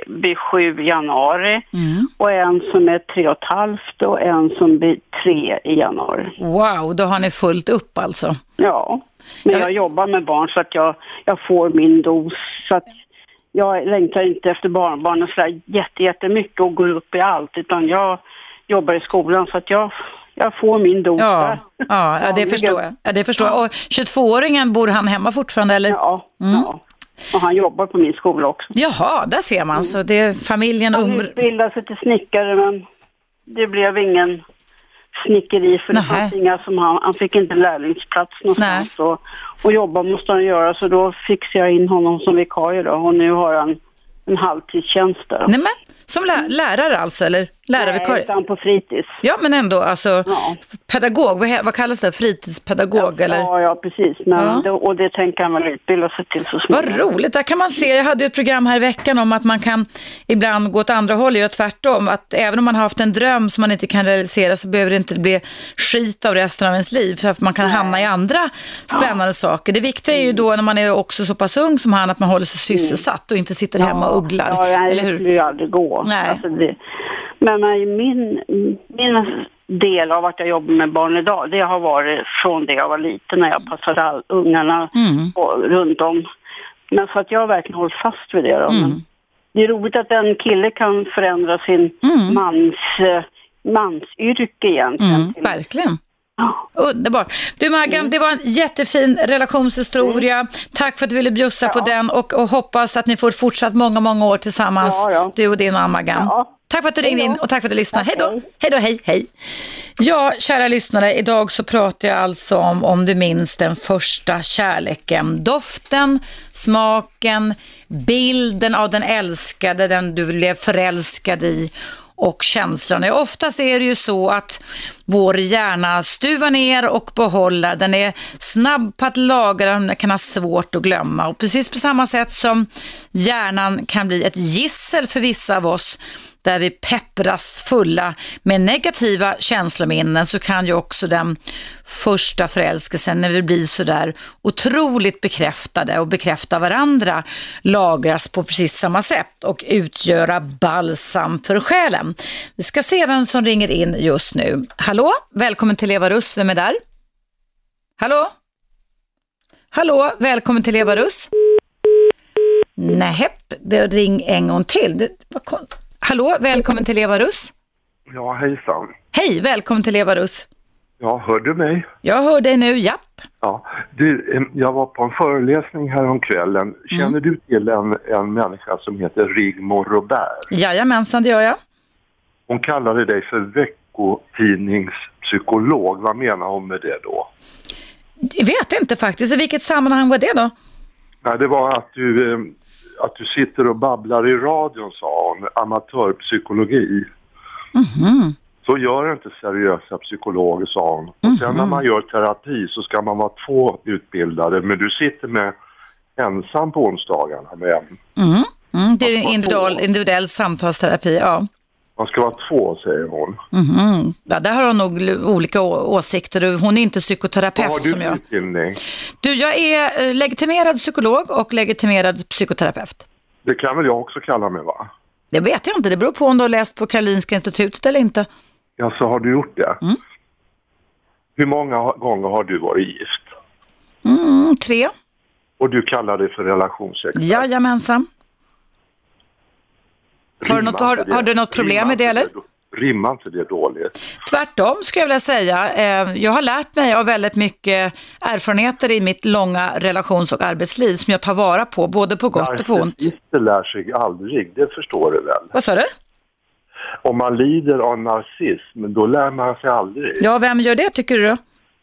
blir sju i januari. Mm. Och en som är tre och ett halvt och en som blir tre i januari. Wow, då har ni fullt upp alltså. Ja, men jag jobbar med barn så att jag, jag får min dos. Så att jag längtar inte efter barnbarnen sådär jätte, jättemycket och går upp i allt. Utan jag jobbar i skolan så att jag, jag får min dos Ja, ja, ja det förstår jag. Ja, det förstår jag. Och 22-åringen, bor han hemma fortfarande eller? Ja, mm. ja. Och han jobbar på min skola också. Jaha, där ser man. Så det är familjen Han utbildade sig till snickare men det blev ingen snickeri för det Nähä. fanns inga som han, han fick inte lärlingsplats någonstans och, och jobba måste han göra så då fixade jag in honom som vikarie då och nu har han en halvtidstjänst där. Nej men, som lä lärare alltså, eller lärarvikarie? Nej, utan på fritids. Ja, men ändå, alltså pedagog, vad, vad kallas det? Fritidspedagog eller? Ja, ja precis. Men Ja. det, och det tänker han väl utbilda sig till så småningom. Vad roligt, där kan man se, jag hade ett program här i veckan om att man kan ibland gå åt andra hållet, göra tvärtom. Att även om man har haft en dröm som man inte kan realisera så behöver det inte bli skit av resten av ens liv. För att man kan hamna i andra spännande saker. Det viktiga är ju då när man är också så pass ung som han, att man håller sig sysselsatt och inte sitter hemma och ugglar. Ja, nej, det skulle ju aldrig gå. Nej. Alltså det, men nej, min, min del av att jag jobbar med barn idag, det har varit från det jag var liten när jag passade all, ungarna Mm. och, runt om. Men så att jag verkligen hållit fast vid det. Då. Mm. Det är roligt att en kille kan förändra sin mans, eh, mansyrke egentligen. Mm, verkligen. Underbart. Du Maggan, det var en jättefin relationshistoria. Tack för att du ville bjussa på den och, och hoppas att ni får fortsatt många, många år tillsammans, Ja, ja. du och din och Maggan. Tack för att du ringde in och tack för att du lyssnade. Hej då. Hej då, hej, hej. Ja, kära lyssnare, idag så pratar jag alltså om, om du minns den första kärleken. Doften, smaken, bilden av den älskade, den du blev förälskad i och känslorna. Oftast är det ju så att vår hjärna stuvar ner och behåller. Den är snabb på att lagra, den kan ha svårt att glömma. Och precis på samma sätt som hjärnan kan bli ett gissel för vissa av oss, där vi peppras fulla med negativa känslominnen så kan ju också den första förälskelsen när vi blir sådär otroligt bekräftade och bekräftar varandra lagras på precis samma sätt och utgöra balsam för själen. Vi ska se vem som ringer in just nu. Hallå, välkommen till Eva Russ, vem är där? Hallå? Hallå, välkommen till Eva Russ. Nej, det ring en gång till. Det var konstigt. Hallå, välkommen till Eva Russ. Ja, hejsan. Hej, välkommen till Eva Russ. Ja, hör du mig? Jag hör dig nu, japp. Ja. Du, jag var på en föreläsning här om kvällen. Känner Mm. du till en, en människa som heter Rigmor Robert? Jajamensan, det gör jag. Hon kallade dig för veckotidningspsykolog. Vad menar hon med det då? Jag vet inte faktiskt. I vilket sammanhang var det då? Nej, det var att du, att du sitter och babblar i radion, sa hon. Amatörpsykologi. Mhm. Så gör inte seriösa psykologer, sa hon. Och sen när man gör terapi så ska man vara två utbildade, men du sitter med ensam på onsdagarna med en. Mm. Mm, det är individuell samtalsterapi, ja. Man ska vara två, säger hon. Mhm. ja. Där har hon nog olika å- åsikter. Hon är inte Vad psykoterapeut har du som jag. utbildning? Du, jag är eh, legitimerad psykolog och legitimerad psykoterapeut. Det kan väl jag också kalla mig, va? Det vet jag inte. Det beror på om du har läst på Karolinska institutet eller inte. Ja, så har du gjort det? Mm. Hur många gånger har du varit gift? Mm, tre. Och du kallar dig för relationsexpert? Jajamensan. Har du något, har, har du något problem med det eller? Rimmar inte det dåligt? Tvärtom skulle jag vilja säga. Eh, Jag har lärt mig av väldigt mycket erfarenheter i mitt långa relations och arbetsliv som jag tar vara på, både på gott och på ont. Narcissister lär sig aldrig, det förstår du väl? Vad sa du? Om man lider av narcissism, då lär man sig aldrig. Ja, vem gör det tycker du?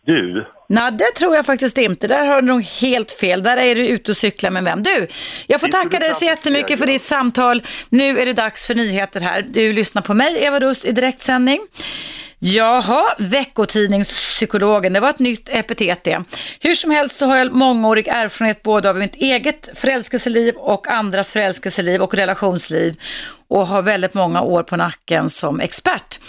Du? Nej, det tror jag faktiskt inte. Där har du nog helt fel. Där är du ute och cyklar med en vän. Du, jag får tacka dig så jättemycket för ditt samtal. Nu är det dags för nyheter här. Du lyssnar på mig, Eva Russ, i direktsändning. Jaha, veckotidningspsykologen, det var ett nytt epitet det. Hur som helst så har jag mångårig erfarenhet både av mitt eget förälskelseliv och andras förälskelseliv och relationsliv och har väldigt många år på nacken som expert.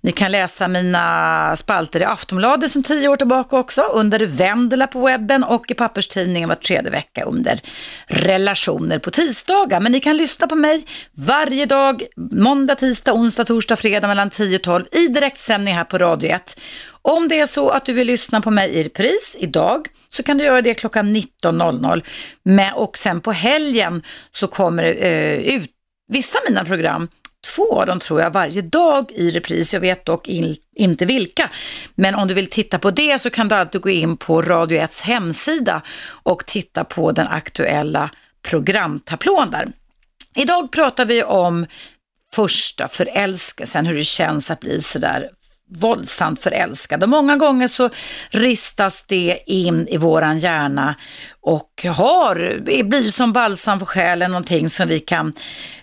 Ni kan läsa mina spalter i Aftonbladet sedan tio år tillbaka också, under Vendela på webben och i papperstidningen var tredje vecka under relationer på tisdagar. Men ni kan lyssna på mig varje dag, måndag, tisdag, onsdag, torsdag, fredag mellan 10 och 12 i direktsändning här på Radio 1. Om det är så att du vill lyssna på mig i repris idag så kan du göra det klockan 19.00. Och sen på helgen så kommer det eh, ut vissa av mina program, två av dem tror jag varje dag i repris. Jag vet dock in, inte vilka. Men om du vill titta på det så kan du alltid gå in på Radio 1 hemsida och titta på den aktuella programtablån där. Idag pratar vi om första förälskelsen, hur det känns att bli sådär våldsamt förälskad och många gånger så ristas det in i våran hjärna och har, blir som balsam för själen någonting som vi kan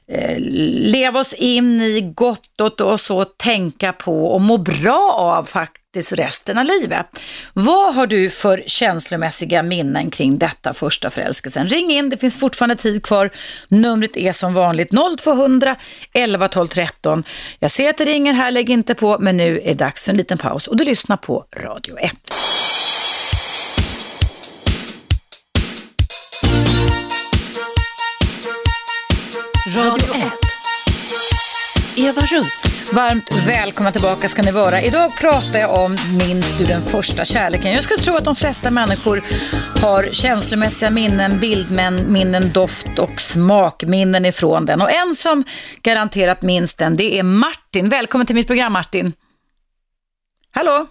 eh, leva oss in i gott åt och så tänka på och må bra av faktiskt resten av livet. Vad har du för känslomässiga minnen kring detta första förälskelsen? Ring in, det finns fortfarande tid kvar. Numret är som vanligt 0200 11 12 13. Jag ser att det ringer här, lägg inte på, men nu är det dags för en liten paus och du lyssnar på Radio 1. Radio 1. Eva Russ. Varmt välkomna tillbaka ska ni vara. Idag pratar jag om Minns du den första kärleken? Jag skulle tro att de flesta människor har känslomässiga minnen, bildminnen, doft och smakminnen ifrån den. Och en som garanterat minns den, det är Martin. Välkommen till mitt program Martin. Hallå?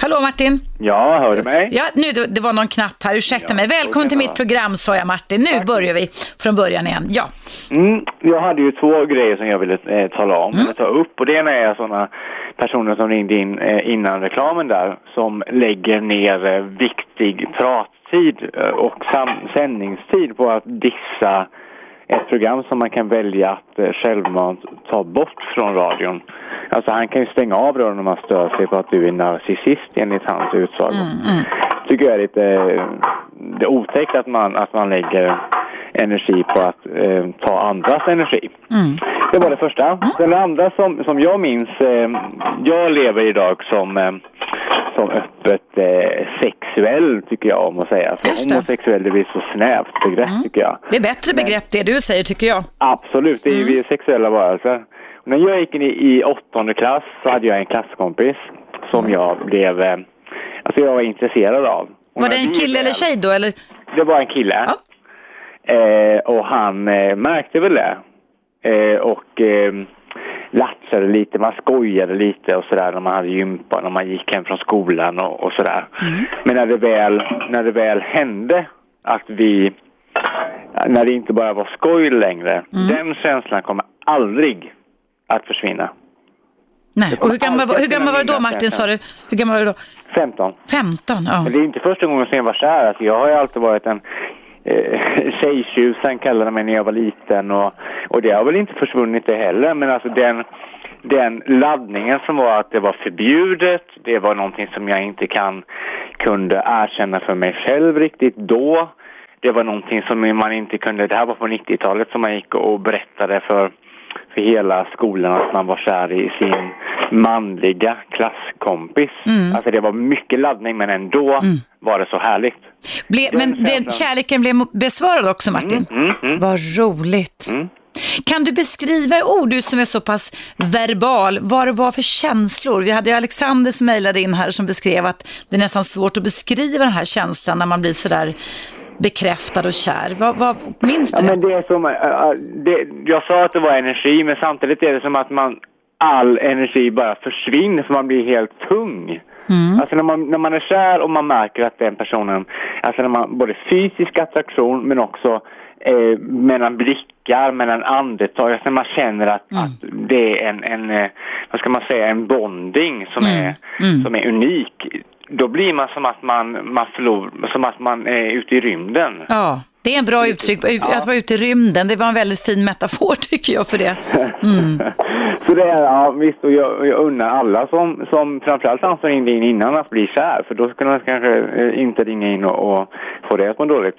Hallå Martin? Ja, hör du mig? Ja, nu det var någon knapp här, ursäkta ja, mig. Välkommen till mitt program sa jag Martin. Nu Tack. börjar vi från början igen. Ja. Mm, jag hade ju två grejer som jag ville eh, tala om, mm. ta upp. Och det ena är sådana personer som ringde in eh, innan reklamen där, som lägger ner eh, viktig prattid eh, och sändningstid på att dissa ett program som man kan välja att eh, självmant ta bort från radion. Alltså han kan ju stänga av radion om man stör sig på att du är narcissist enligt hans utsago. Mm, mm. Tycker jag är lite eh, det är otäckt att man, att man lägger energi på att eh, ta andras energi. Mm. Det var det första. Mm. Den andra som, som jag minns, eh, jag lever idag som, eh, som öppet eh, sexuell tycker jag om att säga. För homosexuell det blir så snävt begrepp mm. tycker jag. Det är bättre begrepp det du säger tycker jag. Absolut, det är ju vi mm. sexuella varelser. När jag gick in i, i åttonde klass så hade jag en klasskompis som jag blev, eh, alltså jag var intresserad av. Hon var det en kille eller tjej då eller? Det var en kille. Ja. Eh, och han eh, märkte väl det. Eh, och eh, latchade lite, man skojade lite och sådär när man hade gympa, när man gick hem från skolan och, och sådär. Mm. Men när det, väl, när det väl hände att vi, när det inte bara var skoj längre, mm. den känslan kommer aldrig att försvinna. Nej, och hur gammal, hur gammal var du då Martin sa du? Hur gammal var du då? 15. 15, ja. Men det är inte första gången som jag var kär. Alltså, jag har ju alltid varit en eh, tjejtjusen kallade mig när jag var liten och, och det har väl inte försvunnit det heller men alltså den, den laddningen som var att det var förbjudet, det var någonting som jag inte kan, kunde erkänna för mig själv riktigt då. Det var någonting som man inte kunde, det här var på 90-talet som man gick och berättade för för hela skolan att man var kär i sin manliga klasskompis. Mm. Alltså det var mycket laddning men ändå mm. var det så härligt. Ble, men den kärleken blev besvarad också Martin? Mm, mm, mm. Vad roligt. Mm. Kan du beskriva i ord, du som är så pass verbal, vad det var för känslor? Vi hade Alexander som mejlade in här som beskrev att det är nästan svårt att beskriva den här känslan när man blir sådär bekräftad och kär. Vad, vad minns du ja, Men det är som, äh, det, jag sa att det var energi, men samtidigt är det som att man all energi bara försvinner för man blir helt tung. Mm. Alltså när man, när man är kär och man märker att den personen, alltså när man, både fysisk attraktion men också eh, mellan blickar, mellan andetag, alltså när man känner att, mm. att det är en, en, eh, vad ska man säga, en bonding som, mm. Är, mm. som är unik då blir man som att man, man förlor, som att man är ute i rymden. Ja, det är en bra uttryck. Att vara ute i rymden, det var en väldigt fin metafor tycker jag för det. Mm. Så det är, ja visst, och jag, jag unnar alla som, som framförallt han som ringde in innan att bli kär, för då skulle man kanske eh, inte ringa in och, och få det att må dåligt.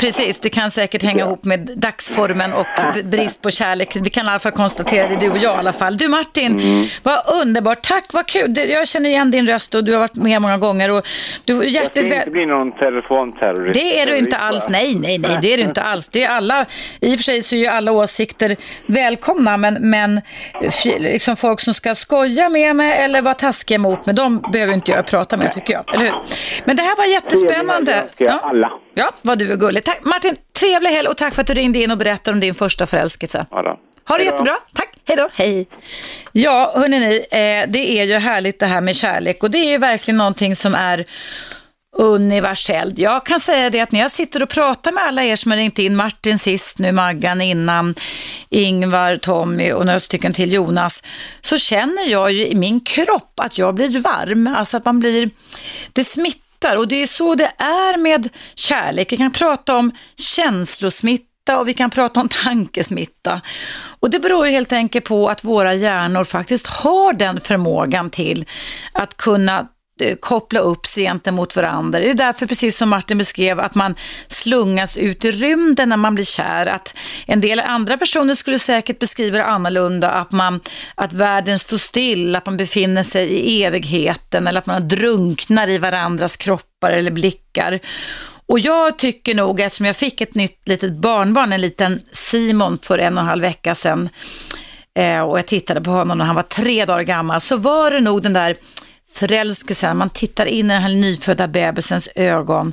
Precis, det kan säkert hänga ihop med dagsformen och brist på kärlek. Vi kan i alla fall konstatera det, du och jag i alla fall. Du Martin, Mm. vad underbart. Tack, vad kul. Jag känner igen din röst och du har varit med många gånger. Och du är Jag ska hjärtligt inte bli någon telefonterrorist. Det är du inte alls. Nej, nej, nej, det är du inte alls. Det är alla, I och för sig så är ju alla åsikter välkomna, men, men liksom folk som ska skoja med mig eller vara taskiga mot mig, de behöver inte jag prata med, tycker jag. Eller hur? Men det här var jättespännande. Ja. alla. Ja, vad du är gullig. Tack, Martin, trevlig helg och tack för att du ringde in och berättade om din första förälskelse. Ja, då. Ha det jättebra. Tack. Hej då. Hej. Ja, hörni, eh, det är ju härligt det här med kärlek och det är ju verkligen någonting som är universellt. Jag kan säga det att när jag sitter och pratar med alla er som har ringt in, Martin sist nu, Maggan innan, Ingvar, Tommy och några stycken till Jonas, så känner jag ju i min kropp att jag blir varm, alltså att man blir, det smittar och det är så det är med kärlek. Vi kan prata om känslosmitta och vi kan prata om tankesmitta. Och det beror ju helt enkelt på att våra hjärnor faktiskt har den förmågan till att kunna Eh, koppla upp sig gentemot varandra. Det är därför, precis som Martin beskrev, att man slungas ut i rymden när man blir kär. Att en del andra personer skulle säkert beskriva det annorlunda, att, man, att världen står still, att man befinner sig i evigheten eller att man drunknar i varandras kroppar eller blickar. Och jag tycker nog, eftersom jag fick ett nytt litet barnbarn, en liten Simon för en och en halv vecka sedan, eh, och jag tittade på honom när han var tre dagar gammal, så var det nog den där förälskelsen, man tittar in i den här nyfödda bebisens ögon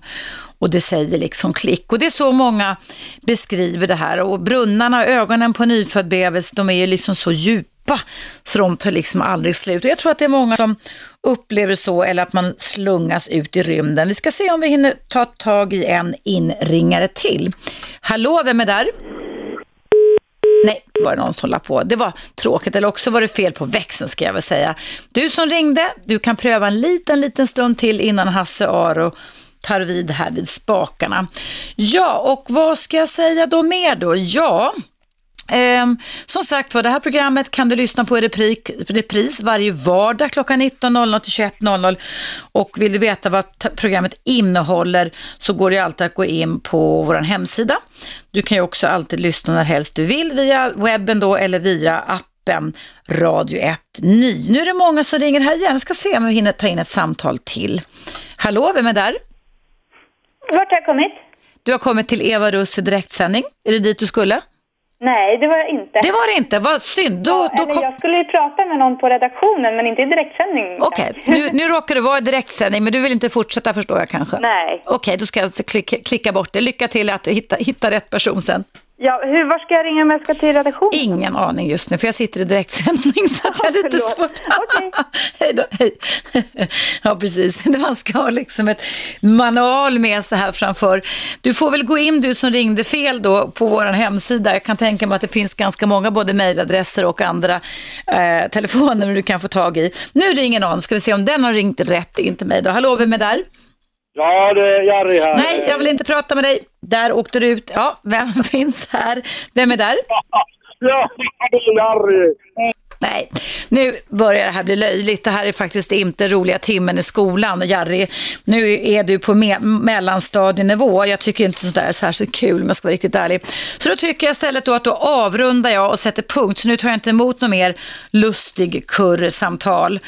och det säger liksom klick. Och det är så många beskriver det här. Och brunnarna, ögonen på en nyfödd bebis, de är ju liksom så djupa så de tar liksom aldrig slut. Och jag tror att det är många som upplever så eller att man slungas ut i rymden. Vi ska se om vi hinner ta tag i en inringare till. Hallå, vem är där? Nej, var det någon som la på. Det var tråkigt, eller också var det fel på växeln ska jag väl säga. Du som ringde, du kan pröva en liten, liten stund till innan Hasse Aro tar vid här vid spakarna. Ja, och vad ska jag säga då mer då? Ja, Ehm, som sagt var, det här programmet kan du lyssna på i reprik, repris varje vardag klockan 19.00 till 21.00 och vill du veta vad programmet innehåller så går det alltid att gå in på vår hemsida. Du kan ju också alltid lyssna när helst du vill via webben då eller via appen Radio 1 Ny. Nu är det många som ringer här igen. Jag ska se om vi hinner ta in ett samtal till. Hallå, vem är där? Vart har jag kommit? Du har kommit till Eva Russ i direktsändning. Är det dit du skulle? Nej, det var jag inte. Det var det inte, vad synd. Då, då Eller kom... jag skulle ju prata med någon på redaktionen, men inte i direktsändning. Okej, nu, nu råkar det vara i direktsändning, men du vill inte fortsätta förstår jag kanske? Nej. Okej, då ska jag alltså klicka, klicka bort det. Lycka till att hitta, hitta rätt person sen. Ja, hur, var ska jag ringa om jag ska till redaktionen? Ingen aning just nu, för jag sitter i direktsändning så att jag är lite svårt. hej då, hej. ja, precis. Man ska ha liksom ett manual med sig här framför. Du får väl gå in, du som ringde fel då, på vår hemsida. Jag kan tänka mig att det finns ganska många både mejladresser och andra eh, telefoner du kan få tag i. Nu ringer någon, ska vi se om den har ringt rätt in till mig då. Hallå, vem är där? Ja, det är Jari här. Nej, jag vill inte prata med dig. Där åkte du ut. Ja, vem finns här? Vem är där? Ja, det är Jari. Nej, nu börjar det här bli löjligt. Det här är faktiskt inte roliga timmen i skolan. Och Jari, nu är du på me- mellanstadienivå. Jag tycker inte sånt där är särskilt kul om jag ska vara riktigt ärlig. Så då tycker jag istället då att då avrundar jag och sätter punkt. Så nu tar jag inte emot något mer lustig kurrsamtal.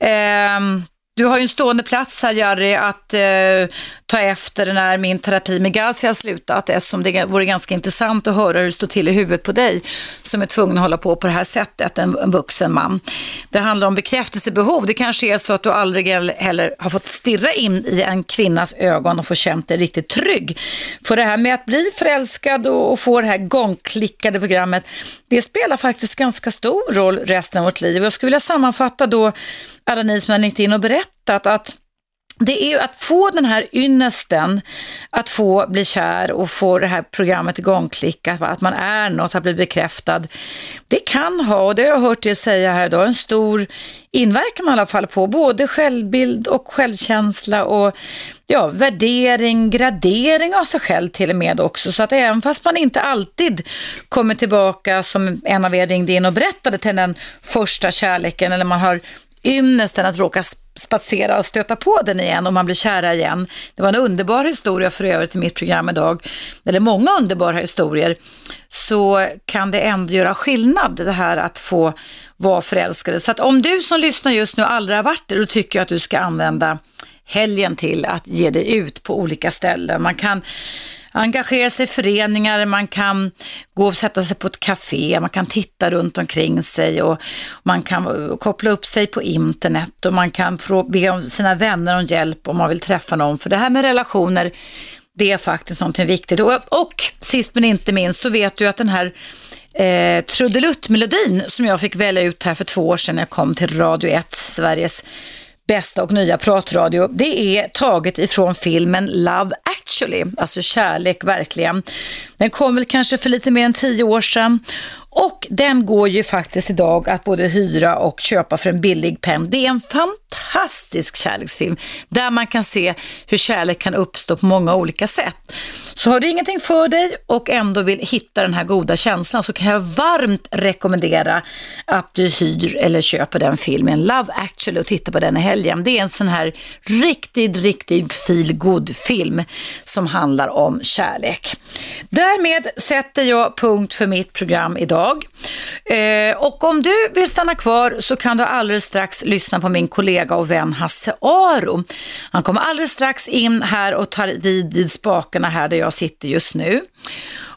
Ehm, du har ju en stående plats här Jari att eh, ta efter när min terapi med Gazi har slutat eftersom det vore ganska intressant att höra hur det står till i huvudet på dig som är tvungen att hålla på på det här sättet, en, en vuxen man. Det handlar om bekräftelsebehov. Det kanske är så att du aldrig heller har fått stirra in i en kvinnas ögon och få känt dig riktigt trygg. För det här med att bli förälskad och, få det här gångklickade programmet, det spelar faktiskt ganska stor roll resten av vårt liv. Jag skulle vilja sammanfatta då alla ni som har ringt in och berättat att det är ju att få den här ynnesten, att få bli kär och få det här programmet igångklickat, att man är något, att bli bekräftad. Det kan ha, och det har jag hört er säga här idag, en stor inverkan i alla fall på både självbild och självkänsla och ja, värdering, gradering av sig själv till och med också. Så att även fast man inte alltid kommer tillbaka som en av er ringde in och berättade till den första kärleken eller man har ynnesten att råka spatsera och stöta på den igen och man blir kära igen. Det var en underbar historia för övrigt i mitt program idag, eller många underbara historier, så kan det ändå göra skillnad det här att få vara förälskade. Så att om du som lyssnar just nu aldrig har varit det, då tycker jag att du ska använda helgen till att ge dig ut på olika ställen. Man kan engagera sig i föreningar, man kan gå och sätta sig på ett café, man kan titta runt omkring sig och man kan koppla upp sig på internet och man kan be sina vänner om hjälp om man vill träffa någon. För det här med relationer, det är faktiskt någonting viktigt. Och, och sist men inte minst så vet du att den här eh, trudelutt-melodin som jag fick välja ut här för två år sedan när jag kom till Radio 1, Sveriges bästa och nya pratradio, det är taget ifrån filmen Love actually, alltså kärlek verkligen. Den kom väl kanske för lite mer än tio år sedan och den går ju faktiskt idag att både hyra och köpa för en billig peng. Det är en fantastisk kärleksfilm där man kan se hur kärlek kan uppstå på många olika sätt. Så har du ingenting för dig och ändå vill hitta den här goda känslan så kan jag varmt rekommendera att du hyr eller köper den filmen Love actually och titta på den i helgen. Det är en sån här riktigt, riktigt feel good film som handlar om kärlek. Därmed sätter jag punkt för mitt program idag. Eh, och om du vill stanna kvar så kan du alldeles strax lyssna på min kollega och vän Hasse Aro. Han kommer alldeles strax in här och tar vid vid spakarna här där jag sitter just nu.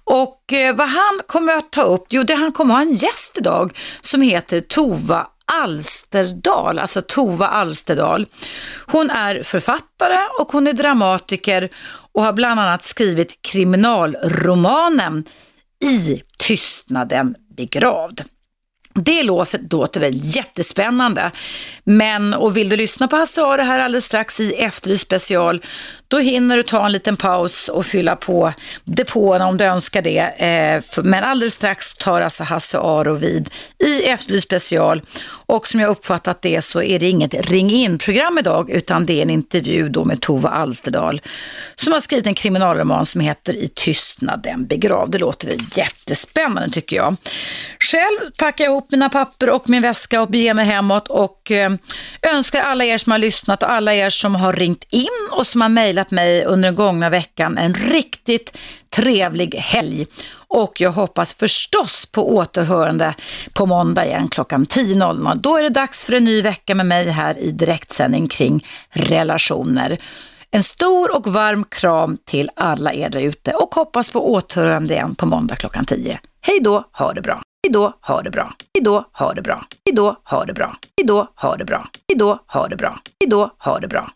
Och eh, vad han kommer att ta upp, jo det han kommer att ha en gäst idag som heter Tova Alsterdal, alltså Tova Alsterdal. Hon är författare och hon är dramatiker och har bland annat skrivit kriminalromanen I tystnaden begravd. Det låter väl jättespännande, men och vill du lyssna på Hasse Aro här alldeles strax i Efterlyst special, då hinner du ta en liten paus och fylla på depåerna om du önskar det. Eh, men alldeles strax tar alltså Hasse Aro vid i Efterlyst special och som jag uppfattat det så är det inget ring in-program idag utan det är en intervju då med Tova Alsterdal som har skrivit en kriminalroman som heter I tystnaden begravd. Det låter väl jättespännande tycker jag. Själv packar jag ihop mina papper och min väska och beger mig hemåt och eh, önskar alla er som har lyssnat och alla er som har ringt in och som har mejlat mig under den gångna veckan en riktigt trevlig helg. Och jag hoppas förstås på återhörande på måndag igen klockan 10.00. Då är det dags för en ny vecka med mig här i direktsändning kring relationer. En stor och varm kram till alla er där ute och hoppas på återhörande igen på måndag klockan 10. Hej då, ha det bra. Hej då, ha det bra. Hej då, ha det bra. Hej då, ha det bra. Hej då, ha det bra. Hej då, ha det bra. Hej då, ha det bra.